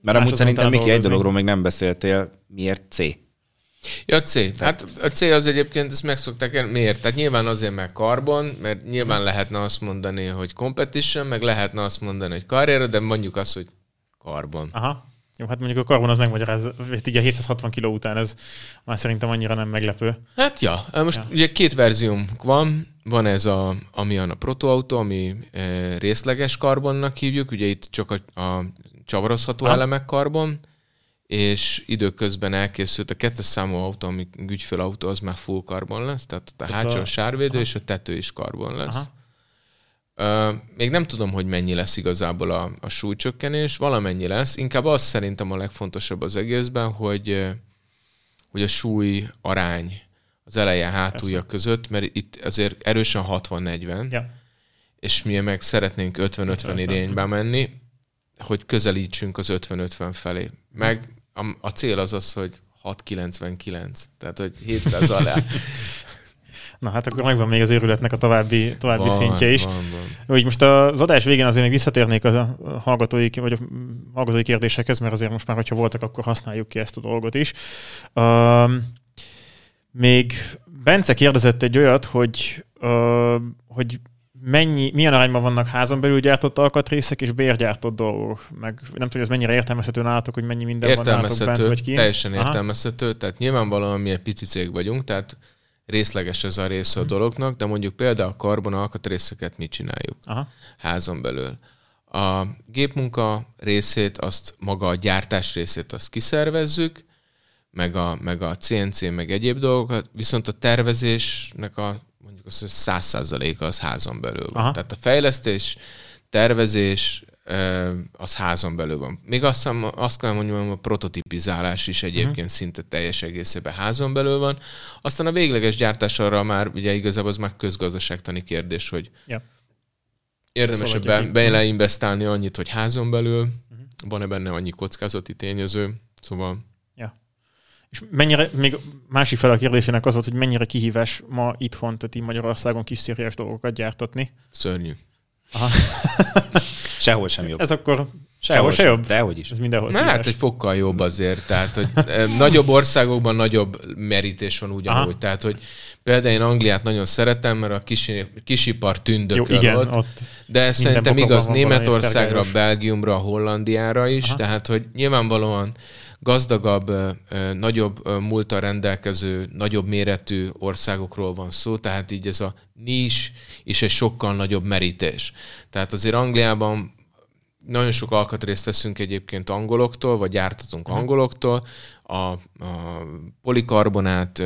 Mert Más amúgy szerintem Miki egy dolgozni. dologról még nem beszéltél, miért C? Ja, a C. Hát a C az egyébként, ezt megszokták. Miért? Tehát nyilván azért, mert karbon, mert nyilván lehetne azt mondani, hogy competition, meg lehetne azt mondani, hogy karrier, de mondjuk azt, hogy karbon. Aha. Jó, hát mondjuk a karbon az megmagyaráz, így a 760 kiló után ez már szerintem annyira nem meglepő. Hát ja, most ja. ugye két verziónk van. Van ez, a, ami a protoautó, ami e, részleges karbonnak hívjuk, ugye itt csak a, a csavarozható Aha. elemek karbon, és időközben elkészült a kettes számú autó, ami ügyfélautó, az már full karbon lesz, tehát a Tehát hátsó a- sárvédő aha. és a tető is karbon lesz. Aha. Még nem tudom, hogy mennyi lesz igazából a, a súlycsökkenés, valamennyi lesz. Inkább az szerintem a legfontosabb az egészben, hogy, hogy a súly arány az eleje hátulja között, mert itt azért erősen 60-40, Ja. és mi meg szeretnénk 50-50 50-50. irányba menni, hogy közelítsünk az 50-50 felé. Meg a, a cél az az, hogy 699, tehát hogy 700 alá. Na hát akkor megvan még az őrületnek a további, további Van, szintje is. Van, van. Így most az adás végén azért még visszatérnék a hallgatói, vagy a hallgatói kérdésekhez, mert azért most már, hogyha voltak, akkor használjuk ki ezt a dolgot is. Um, még Bence kérdezett egy olyat, hogy, uh, hogy mennyi, milyen arányban vannak házon belül gyártott alkatrészek és bérgyártott dolgok, meg nem tudom, hogy ez mennyire értelmezhető nálatok, hogy mennyi minden van nálatok bent vagy ki. teljesen Aha. értelmezhető, tehát nyilvánvalóan mi egy pici cég vagyunk, tehát részleges ez a része a dolognak, de mondjuk például a karbon alkatrészeket mi csináljuk Aha. házon belül. A gépmunka részét, azt maga a gyártás részét azt kiszervezzük, meg a, meg a CNC, meg egyéb dolgokat, viszont a tervezésnek a mondjuk az, hogy száz százaléka az házon belül van. Aha. Tehát a fejlesztés, tervezés, az házon belül van. Még azt, hiszem, azt kell mondjam, a prototipizálás is egyébként uh-huh. szinte teljes egészében házon belül van. Aztán a végleges gyártás arra már ugye igazából az már közgazdaságtani kérdés, hogy Ja. érdemes Szóval, be, beleinvestálni annyit, hogy házon belül, uh-huh. van-e benne annyi kockázati tényező, szóval És mennyire, még másik fel a kérdésének az volt, hogy mennyire kihívás ma itthon, tehát így Magyarországon kis szériás dolgokat gyártatni. szörnyű. Sehol sem jobb. Ez akkor sehol se jobb? Dehogy is. Ez mindenhol Na, hát egy fokkal jobb azért, tehát hogy eh, nagyobb országokban nagyobb merítés van ugyanúgy. Aha. Tehát, hogy például én Angliát nagyon szeretem, mert a kisi, kisipar Jó, tündököl igen, ott, ott. de szerintem igaz Németországra. Belgiumra, Hollandiára is, Aha. tehát hogy nyilvánvalóan gazdagabb, nagyobb ö, múltal rendelkező, nagyobb méretű országokról van szó, tehát így ez a nis is egy sokkal nagyobb merítés. Tehát azért Angliában nagyon sok alkatrészt veszünk egyébként angoloktól, vagy gyártatunk angoloktól, a, a polikarbonát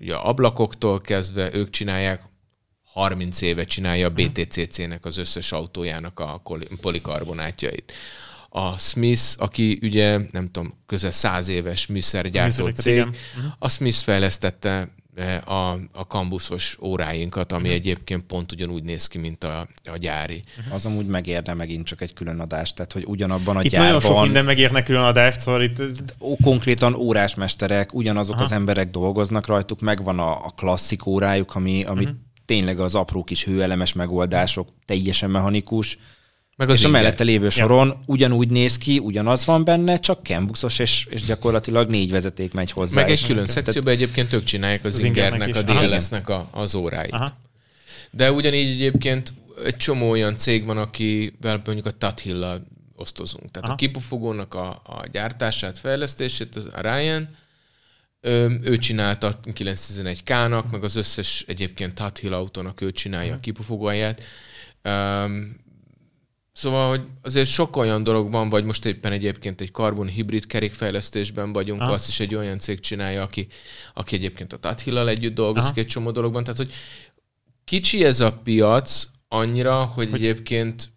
ja, ablakoktól kezdve ők csinálják 30 éve csinálja a BTCC-nek az összes autójának a polikarbonátjait. A Smith, aki ugye, nem tudom, közel száz éves műszergyártó cég, igen. a Smith fejlesztette a, a kambuszos óráinkat, ami uh-huh. egyébként pont ugyanúgy néz ki, mint a, a gyári. Uh-huh. Az amúgy megérne megint csak egy külön adást, tehát hogy ugyanabban a itt gyárban... nagyon sok minden megérne külön adást, szóval itt... Konkrétan órásmesterek, ugyanazok Aha. az emberek dolgoznak rajtuk, megvan a, a klasszik órájuk, ami, ami uh-huh. tényleg az apró kis hőelemes megoldások, teljesen mechanikus, meg az és a mellette lévő soron ja. ugyanúgy néz ki, ugyanaz van benne, csak cambuszos, és, és gyakorlatilag négy vezeték megy hozzá. Meg egy külön szekcióban egyébként ők csinálják az, az ingernek, a DLS-nek a, az óráit. Aha. De ugyanígy egyébként egy csomó olyan cég van, akivel mondjuk a Tathill osztozunk. Tehát Aha. a kipufogónak a, a gyártását, fejlesztését, az a Ryan, ő, ő csinálta 911K-nak, meg az összes egyébként Tathill autónak ő csinálja a kipufogóját. Um, Szóval, hogy azért sok olyan dolog van, vagy most éppen egyébként egy karbon hibrid kerékfejlesztésben vagyunk, Aha. azt is egy olyan cég csinálja, aki, aki egyébként a Tathillal együtt dolgozik Aha. egy csomó dologban. Tehát, hogy kicsi ez a piac annyira, hogy, hogy egyébként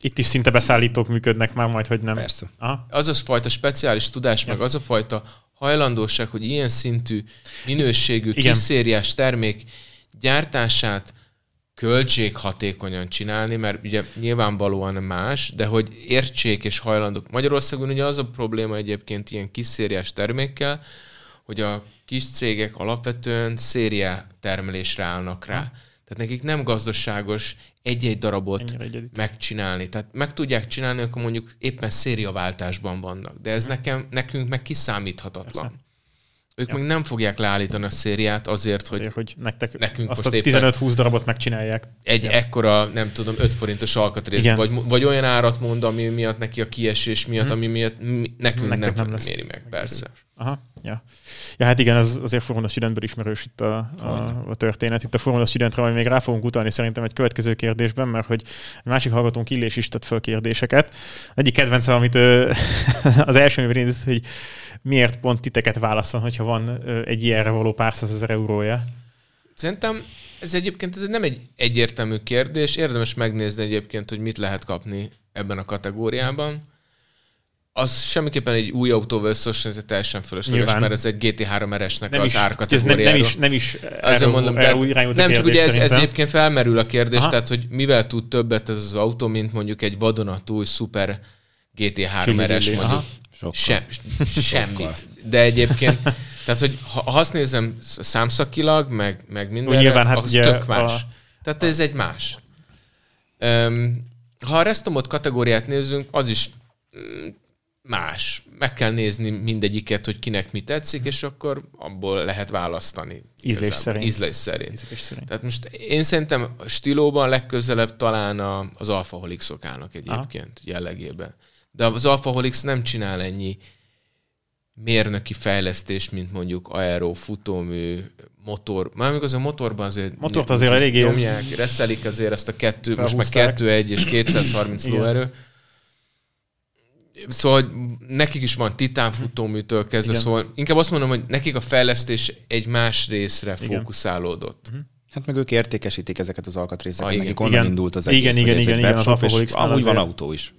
itt is szinte beszállítók működnek már, majd hogy nem. Persze. Aha. Az az fajta speciális tudás, ja. meg az a fajta hajlandóság, hogy ilyen szintű minőségű, kiszériás termék gyártását költséghatékonyan csinálni, mert ugye nyilvánvalóan más, de hogy értsék és hajlandók. Magyarországon ugye az a probléma egyébként ilyen kis szériás termékkel, hogy a kis cégek alapvetően széria termelésre állnak rá. Tehát nekik nem gazdaságos egy-egy darabot megcsinálni. Tehát meg tudják csinálni, akkor mondjuk éppen szériaváltásban vannak. De ez nekem, nekünk meg kiszámíthatatlan. Persze. Ők ja. meg nem fogják leállítani a szériát azért, hogy, azért, hogy nektek nekünk azt a 15-20 darabot megcsinálják. Egy ja. ekkora, nem tudom, 5 forintos alkatrész, vagy, vagy olyan árat mond, ami miatt neki a kiesés miatt, hmm. ami miatt mi, nekünk Nektek nem, nem lesz. méri meg, persze. Aha, ja. Ja, hát igen, az azért Formula Studentből ismerős itt a, a, a történet. Itt a Formula Studentre majd még rá fogunk utalni szerintem egy következő kérdésben, mert hogy a másik hallgatónk Illés is tett fel kérdéseket. Egyik kedvenc, amit az első évben hogy miért pont titeket válaszol, hogyha van egy ilyenre való pár százezer eurója? Szerintem ez egyébként ez nem egy egyértelmű kérdés. Érdemes megnézni egyébként, hogy mit lehet kapni ebben a kategóriában. Az semmiképpen egy új autóval összehasonlítani teljesen fölösleges, Nyilván. mert ez egy GT3 RS-nek nem az árkategóriáról. Nem, nem is, nem is erről, mondom, erről, erről Nem, csak ugye ez, ez egyébként felmerül a kérdés, Aha. tehát hogy mivel tud többet ez az autó, mint mondjuk egy vadonatúj szuper GT3 RS mondjuk. Sem, semmit. De egyébként, tehát, hogy ha azt nézem számszakilag, meg, meg mindenre, nyilván, hát az tök más. A... Tehát ez egy más. Um, ha a restomod kategóriát nézzünk, az is mm, más. Meg kell nézni mindegyiket, hogy kinek mi tetszik, és akkor abból lehet választani. Ízlés szerint. Ízlés szerint. Ízlés szerint. Tehát most én szerintem a stílóban legközelebb talán a, az alfaholixok állnak egyébként Aha. jellegében. De az Alphaholix nem csinál ennyi mérnöki fejlesztés, mint mondjuk aero, futómű, motor. Már még az a motorban azért Motort azért eléggé nyomják, reszelik azért ezt a kettő, most már kettő egy és 230 lóerő. Szóval nekik is van titán futóműtől kezdve, Igen. szóval inkább azt mondom, hogy nekik a fejlesztés egy más részre igen. fókuszálódott. Uh-huh. Hát meg ők értékesítik ezeket az alkatrészeket, ah, nekik onnan igen. indult az egész. Igen, igen, igen, igen, az amúgy van autó is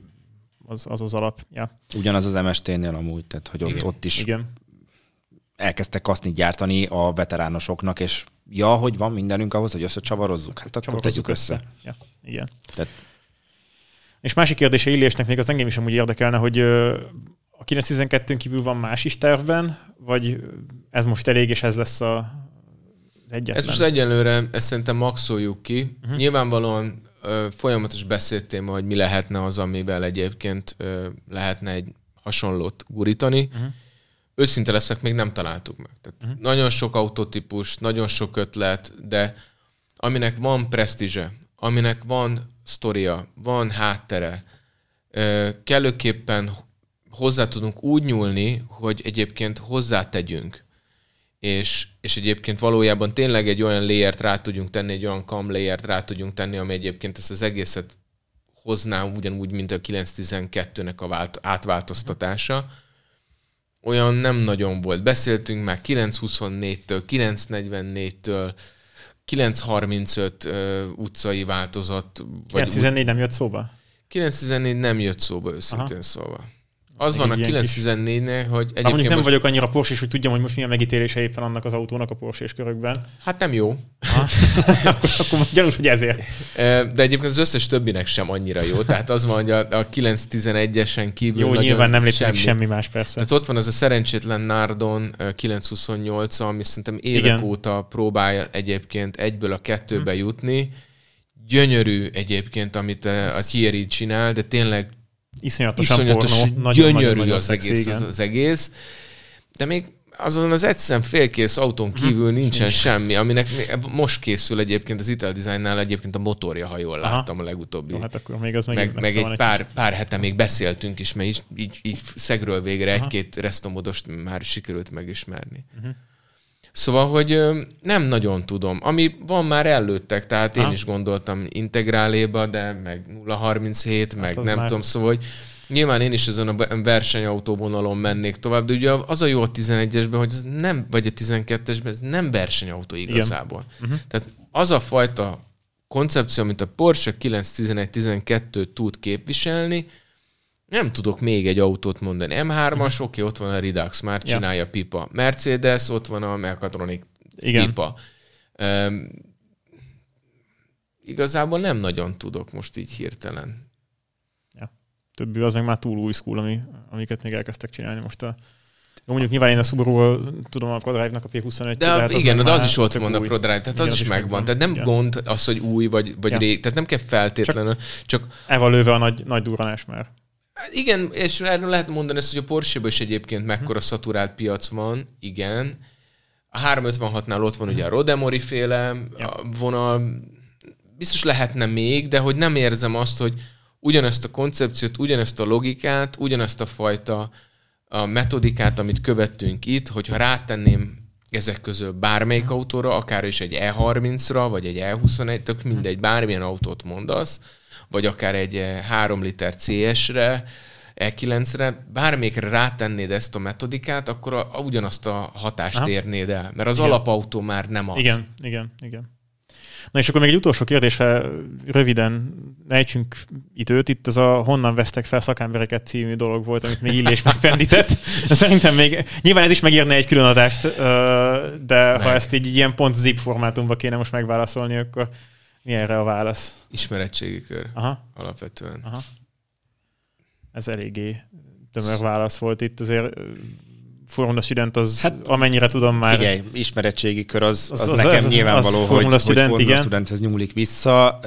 az az, az alap. Ja. Ugyanaz az MST-nél amúgy, tehát hogy Igen. ott is Igen. elkezdtek kaszni gyártani a veteránosoknak, és ja, hogy van mindenünk ahhoz, hogy összecsavarozzuk, hát akkor tegyük össze. össze. Ja. Igen. Tehát... És másik kérdése Illésnek még az engem is amúgy érdekelne, hogy a 912 kívül van más is tervben, vagy ez most elég, és ez lesz a, egyetlen? Ez most egyelőre, ezt szerintem maxoljuk ki. Uh-huh. Nyilvánvalóan folyamatos beszédtéma, hogy mi lehetne az, amivel egyébként lehetne egy hasonlót gurítani. Uh-huh. Őszinte leszek, még nem találtuk meg. Tehát uh-huh. Nagyon sok autotípus, nagyon sok ötlet, de aminek van presztízse, aminek van sztoria, van háttere, kellőképpen hozzá tudunk úgy nyúlni, hogy egyébként hozzátegyünk és, és egyébként valójában tényleg egy olyan layert rá tudjunk tenni, egy olyan cam layert rá tudjunk tenni, ami egyébként ezt az egészet hozná ugyanúgy, mint a 912-nek a vált, átváltoztatása. Olyan nem nagyon volt. Beszéltünk már 924-től, 944-től, 935 uh, utcai változat. 914 nem jött szóba? 914 nem jött szóba őszintén Aha. szóval. Az van a 914-nél, hogy egyébként... mondjuk nem most... vagyok annyira Porsche, hogy tudjam, hogy most milyen megítélése éppen annak az autónak a porsche körökben. Hát nem jó. akkor, akkor gyanús, hogy ezért. De egyébként az összes többinek sem annyira jó. Tehát az van, hogy a, a 911-esen kívül Jó, nyilván nem létezik semmi. semmi más persze. Tehát ott van az a szerencsétlen Nardon 928 ami szerintem évek Igen. óta próbálja egyébként egyből a kettőbe hmm. jutni. Gyönyörű egyébként, amit a Thierry csinál, de tényleg iszonyatosan iszonyatos, pornó, nagyon, gyönyörű nagyon, nagyon az, szexi, egész, az, az egész. De még azon az egyszerűen félkész autón kívül hmm. nincsen Nincs. semmi, aminek most készül egyébként az Ital Designnál egyébként a motorja, ha jól Aha. láttam a legutóbbi. No, hát akkor még az meg, meg egy pár, egy pár hete még beszéltünk is, mert így, így, így szegről végre Aha. egy-két resztomodost már sikerült megismerni. Uh-huh. Szóval, hogy nem nagyon tudom. Ami van már előttek, tehát én is gondoltam integráléba, de meg 037, hát meg nem már... tudom, szóval, hogy Nyilván én is ezen a versenyautóvonalon mennék tovább, de ugye az a jó a 11-esben, hogy ez nem, vagy a 12-esben, ez nem versenyautó igazából. Uh-huh. Tehát az a fajta koncepció, amit a Porsche 911-12 tud képviselni, nem tudok még egy autót mondani. M3-as, uh-huh. oké, okay, ott van a Redux, már csinálja ja. pipa. Mercedes, ott van a Mechatronic Igen. pipa. Um, igazából nem nagyon tudok most így hirtelen. Ja. Többi az meg már túl új school, ami, amiket még elkezdtek csinálni most a jó, mondjuk nyilván én a subaru tudom a ProDrive-nak a P25 De hát igen, de az is ott van a ProDrive, tehát igen, az, az is megvan. megvan. Tehát nem igen. gond az, hogy új vagy, vagy ja. rég, tehát nem kell feltétlenül, csak... csak... Eval lőve a nagy, nagy durranás már. Hát igen, és erről lehet mondani ezt, hogy a porsche is egyébként mekkora szaturált piac van, igen. A 356-nál ott van ugye a Rodemori féle a vonal, biztos lehetne még, de hogy nem érzem azt, hogy ugyanezt a koncepciót, ugyanezt a logikát, ugyanezt a fajta a metodikát, amit követtünk itt, hogyha rátenném ezek közül bármelyik autóra, akár is egy E30-ra, vagy egy E21, tök mindegy, bármilyen autót mondasz, vagy akár egy 3 eh, liter CS-re, E9-re, bármelyikre rátennéd ezt a metodikát, akkor a, a, ugyanazt a hatást Aha. érnéd el, mert az igen. alapautó már nem az. Igen, igen, igen. Na és akkor még egy utolsó kérdésre röviden ejtsünk időt. Itt az a Honnan vesztek fel szakembereket című dolog volt, amit még Illés megfendített. Szerintem még, nyilván ez is megírne egy külön adást, de Meg. ha ezt így ilyen pont zip formátumban kéne most megválaszolni, akkor mi erre a válasz? Ismeretségi kör. Aha. Alapvetően. Aha. Ez eléggé tömör válasz volt itt. Azért Formula Student az, hát, amennyire tudom már... Figyelj, ismeretségi kör az, az, az, az nekem az, nyilvánvaló, az Formula hogy, Student, hogy Formula Studenthez nyúlik vissza.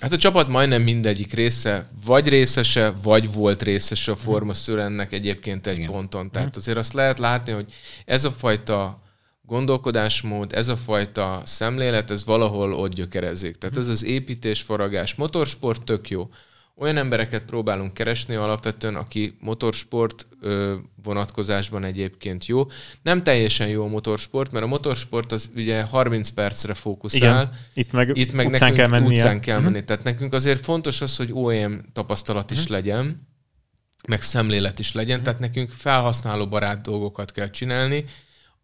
Hát a csapat majdnem mindegyik része, vagy részese, vagy volt részese a Formula Studentnek egyébként egy igen. ponton. Tehát azért azt lehet látni, hogy ez a fajta gondolkodásmód, ez a fajta szemlélet, ez valahol ott gyökerezik. Tehát ez az építés, faragás, motorsport tök jó. Olyan embereket próbálunk keresni alapvetően, aki motorsport vonatkozásban egyébként jó. Nem teljesen jó a motorsport, mert a motorsport az ugye 30 percre fókuszál. Igen. Itt meg, Itt meg utcán nekünk kell menni. Utcán kell menni. Uh-huh. Tehát nekünk azért fontos az, hogy OEM tapasztalat is mhm. legyen, meg szemlélet is legyen, uh-huh. tehát nekünk felhasználó barát dolgokat kell csinálni,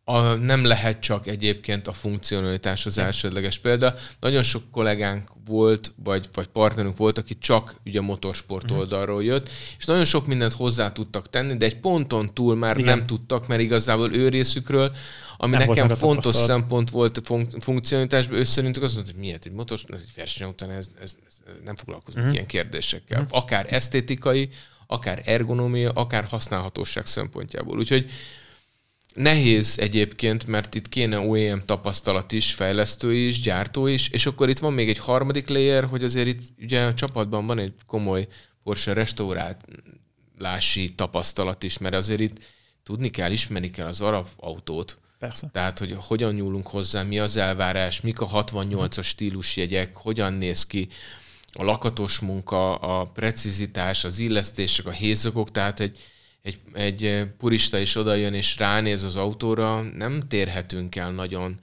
a, nem lehet csak egyébként a funkcionalitás az elsődleges példa. Nagyon sok kollégánk volt, vagy, vagy partnerünk volt, aki csak ugye motorsport uh-huh. oldalról jött, és nagyon sok mindent hozzá tudtak tenni, de egy ponton túl már Igen. nem tudtak, mert igazából ő részükről, ami nem nekem fontos szempont volt a fun- funkcionalitásban, ő szerintük azt mondta, hogy miért egy motor, egy verseny után ez, ez, ez nem foglalkozunk uh-huh. ilyen kérdésekkel. Uh-huh. Akár esztétikai, akár ergonómia, akár használhatóság szempontjából. Úgyhogy Nehéz egyébként, mert itt kéne OEM tapasztalat is, fejlesztő is, gyártó is, és akkor itt van még egy harmadik layer, hogy azért itt ugye a csapatban van egy komoly Porsche restaurálási tapasztalat is, mert azért itt tudni kell, ismerni kell az arab autót. Persze. Tehát, hogy hogyan nyúlunk hozzá, mi az elvárás, mik a 68-as stílusjegyek, hogyan néz ki a lakatos munka, a precizitás, az illesztések, a hézagok, tehát egy, egy, egy eh, purista is odajön és ránéz az autóra, nem térhetünk el nagyon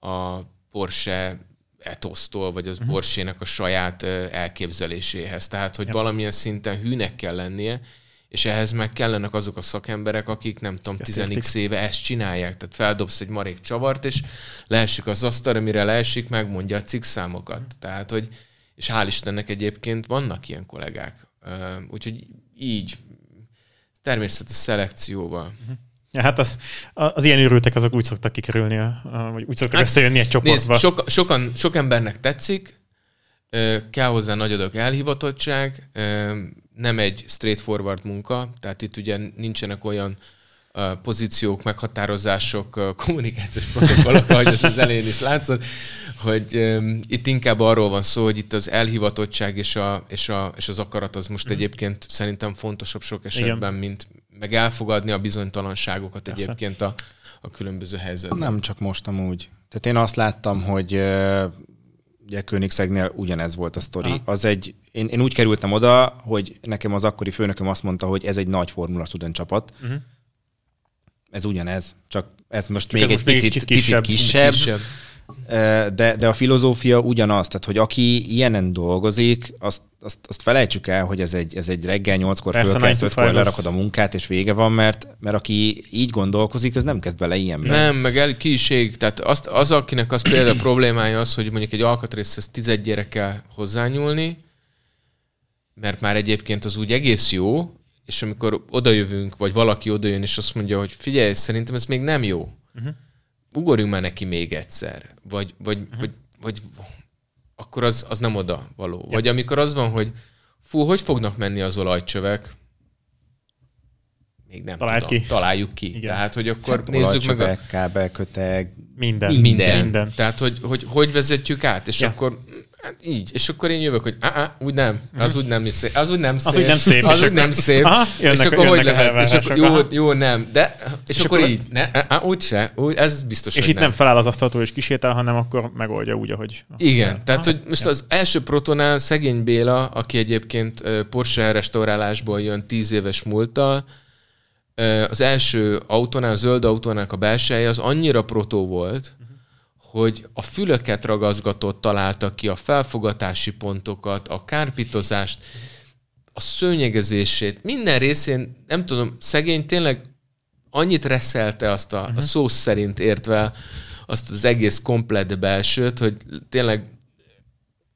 a Porsche etosztól, vagy az uh-huh. Porsche-nek a saját eh, elképzeléséhez. Tehát, hogy ja. valamilyen szinten hűnek kell lennie, és ehhez meg kellenek azok a szakemberek, akik nem tudom, 10 éve ezt csinálják. Tehát feldobsz egy marék csavart, és leesik az asztalra, mire leesik, megmondja a cikk számokat. Tehát, hogy, és hál' Istennek egyébként vannak ilyen kollégák. Úgyhogy így, természetes szelekcióval. Ja, hát az, az ilyen őrültek azok úgy szoktak kikerülni, vagy úgy szoktak hát, összejönni egy csoportba. Nézd, sok, sokan, sok embernek tetszik, kell hozzá nagy adag elhivatottság, nem egy straightforward munka, tehát itt ugye nincsenek olyan pozíciók, meghatározások, kommunikációs protokollok, ahogy ezt az elején is látszott, hogy um, itt inkább arról van szó, hogy itt az elhivatottság és, a, és, a, és az akarat az most mm. egyébként szerintem fontosabb sok esetben, Igen. mint meg elfogadni a bizonytalanságokat Persze. egyébként a, a különböző helyzetben. Nem csak most amúgy. Tehát én azt láttam, hogy ugye Königszegnél ugyanez volt a sztori. Aha. Az egy, én, én úgy kerültem oda, hogy nekem az akkori főnököm azt mondta, hogy ez egy nagy Formula Student csapat. Uh-huh. Ez ugyanez, csak ez most csak még ez egy most picit, kisebb. picit kisebb. kisebb de, de a filozófia ugyanaz, tehát hogy aki ilyenen dolgozik, azt, azt, azt felejtsük el, hogy ez egy, ez egy reggel nyolckor fölkezd, ötkor lerakod a munkát, és vége van, mert, mert aki így gondolkozik, az nem kezd bele ilyenbe. Nem, meg el kiség, tehát azt, az, akinek az például problémája az, hogy mondjuk egy alkatrészhez tized kell hozzányúlni, mert már egyébként az úgy egész jó, és amikor odajövünk, vagy valaki odajön, és azt mondja, hogy figyelj, szerintem ez még nem jó. Uh-huh ugorjunk már neki még egyszer, vagy, vagy, uh-huh. vagy, vagy akkor az, az nem oda való. Ja. Vagy amikor az van, hogy fú, hogy fognak menni az olajcsövek, még nem Találd tudom. Ki. Találjuk ki. Igen. Tehát, hogy akkor hát nézzük meg a... kábelköteg, minden. Minden. minden. Tehát, hogy, hogy hogy vezetjük át, és ja. akkor Hát így. És akkor én jövök, hogy á, á, úgy nem, az úgy nem szép. Az úgy nem szép. Az úgy nem szép. Az úgy nem szép. Aha, jönnek, és akkor hogy lehet? És akkor, jó, jó, nem. De, és, és akkor, akkor így. Ne, á, úgy se. Úgy, ez biztos, És itt nem. nem feláll az asztaltól és kisétál, hanem akkor megoldja úgy, ahogy. Igen. Aha, tehát, hogy most az első protonál szegény Béla, aki egyébként Porsche restaurálásból jön tíz éves múlttal, az első autónál, a zöld autónál a belseje az annyira protó volt, hogy a fülöket ragazgatott találtak ki, a felfogatási pontokat, a kárpitozást, a szőnyegezését, minden részén, nem tudom, szegény tényleg annyit reszelte azt a, uh-huh. a mhm. szó szerint értve azt az egész komplet belsőt, hogy tényleg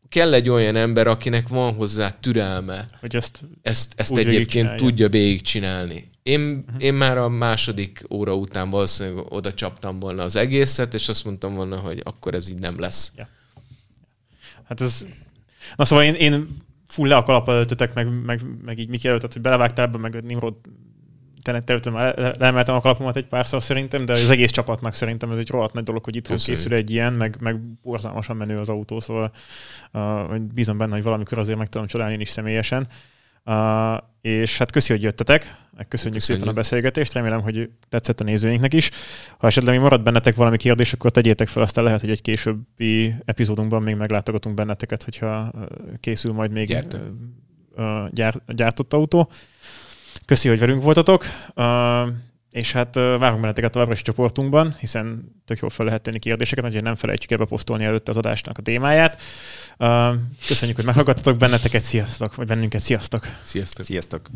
kell egy olyan ember, akinek van hozzá türelme, hogy ezt, ezt, ezt egyébként tudja végigcsinálni. Én, én már a második óra után valószínűleg oda csaptam volna az egészet, és azt mondtam volna, hogy akkor ez így nem lesz. Ja. Hát ez... Na szóval én, én full le a kalap előttetek, meg, meg, meg így Miki előttet, hogy belevágtál ebbe, meg Nimrod terültem, leemeltem a kalapomat egy párszor szerintem, de az egész csapatnak szerintem ez egy rohadt nagy dolog, hogy itt készül egy ilyen, meg, meg borzalmasan menő az autó, szóval uh, bízom benne, hogy valamikor azért meg tudom csodálni én is személyesen. Uh, és hát köszi, hogy jöttetek, köszönjük, köszönjük szépen a beszélgetést, remélem, hogy tetszett a nézőinknek is. Ha esetleg még marad bennetek valami kérdés, akkor tegyétek fel, aztán lehet, hogy egy későbbi epizódunkban még meglátogatunk benneteket, hogyha készül majd még Gyert. gyár, gyártott autó. Köszi, hogy velünk voltatok. Uh, és hát várunk benneteket továbbra is a csoportunkban, hiszen tök jól fel lehet tenni kérdéseket, hogy nem felejtjük ebbe posztolni előtte az adásnak a témáját. Köszönjük, hogy meghallgattatok benneteket, sziasztok, vagy bennünket, sziasztok! Sziasztok! Sziasztok!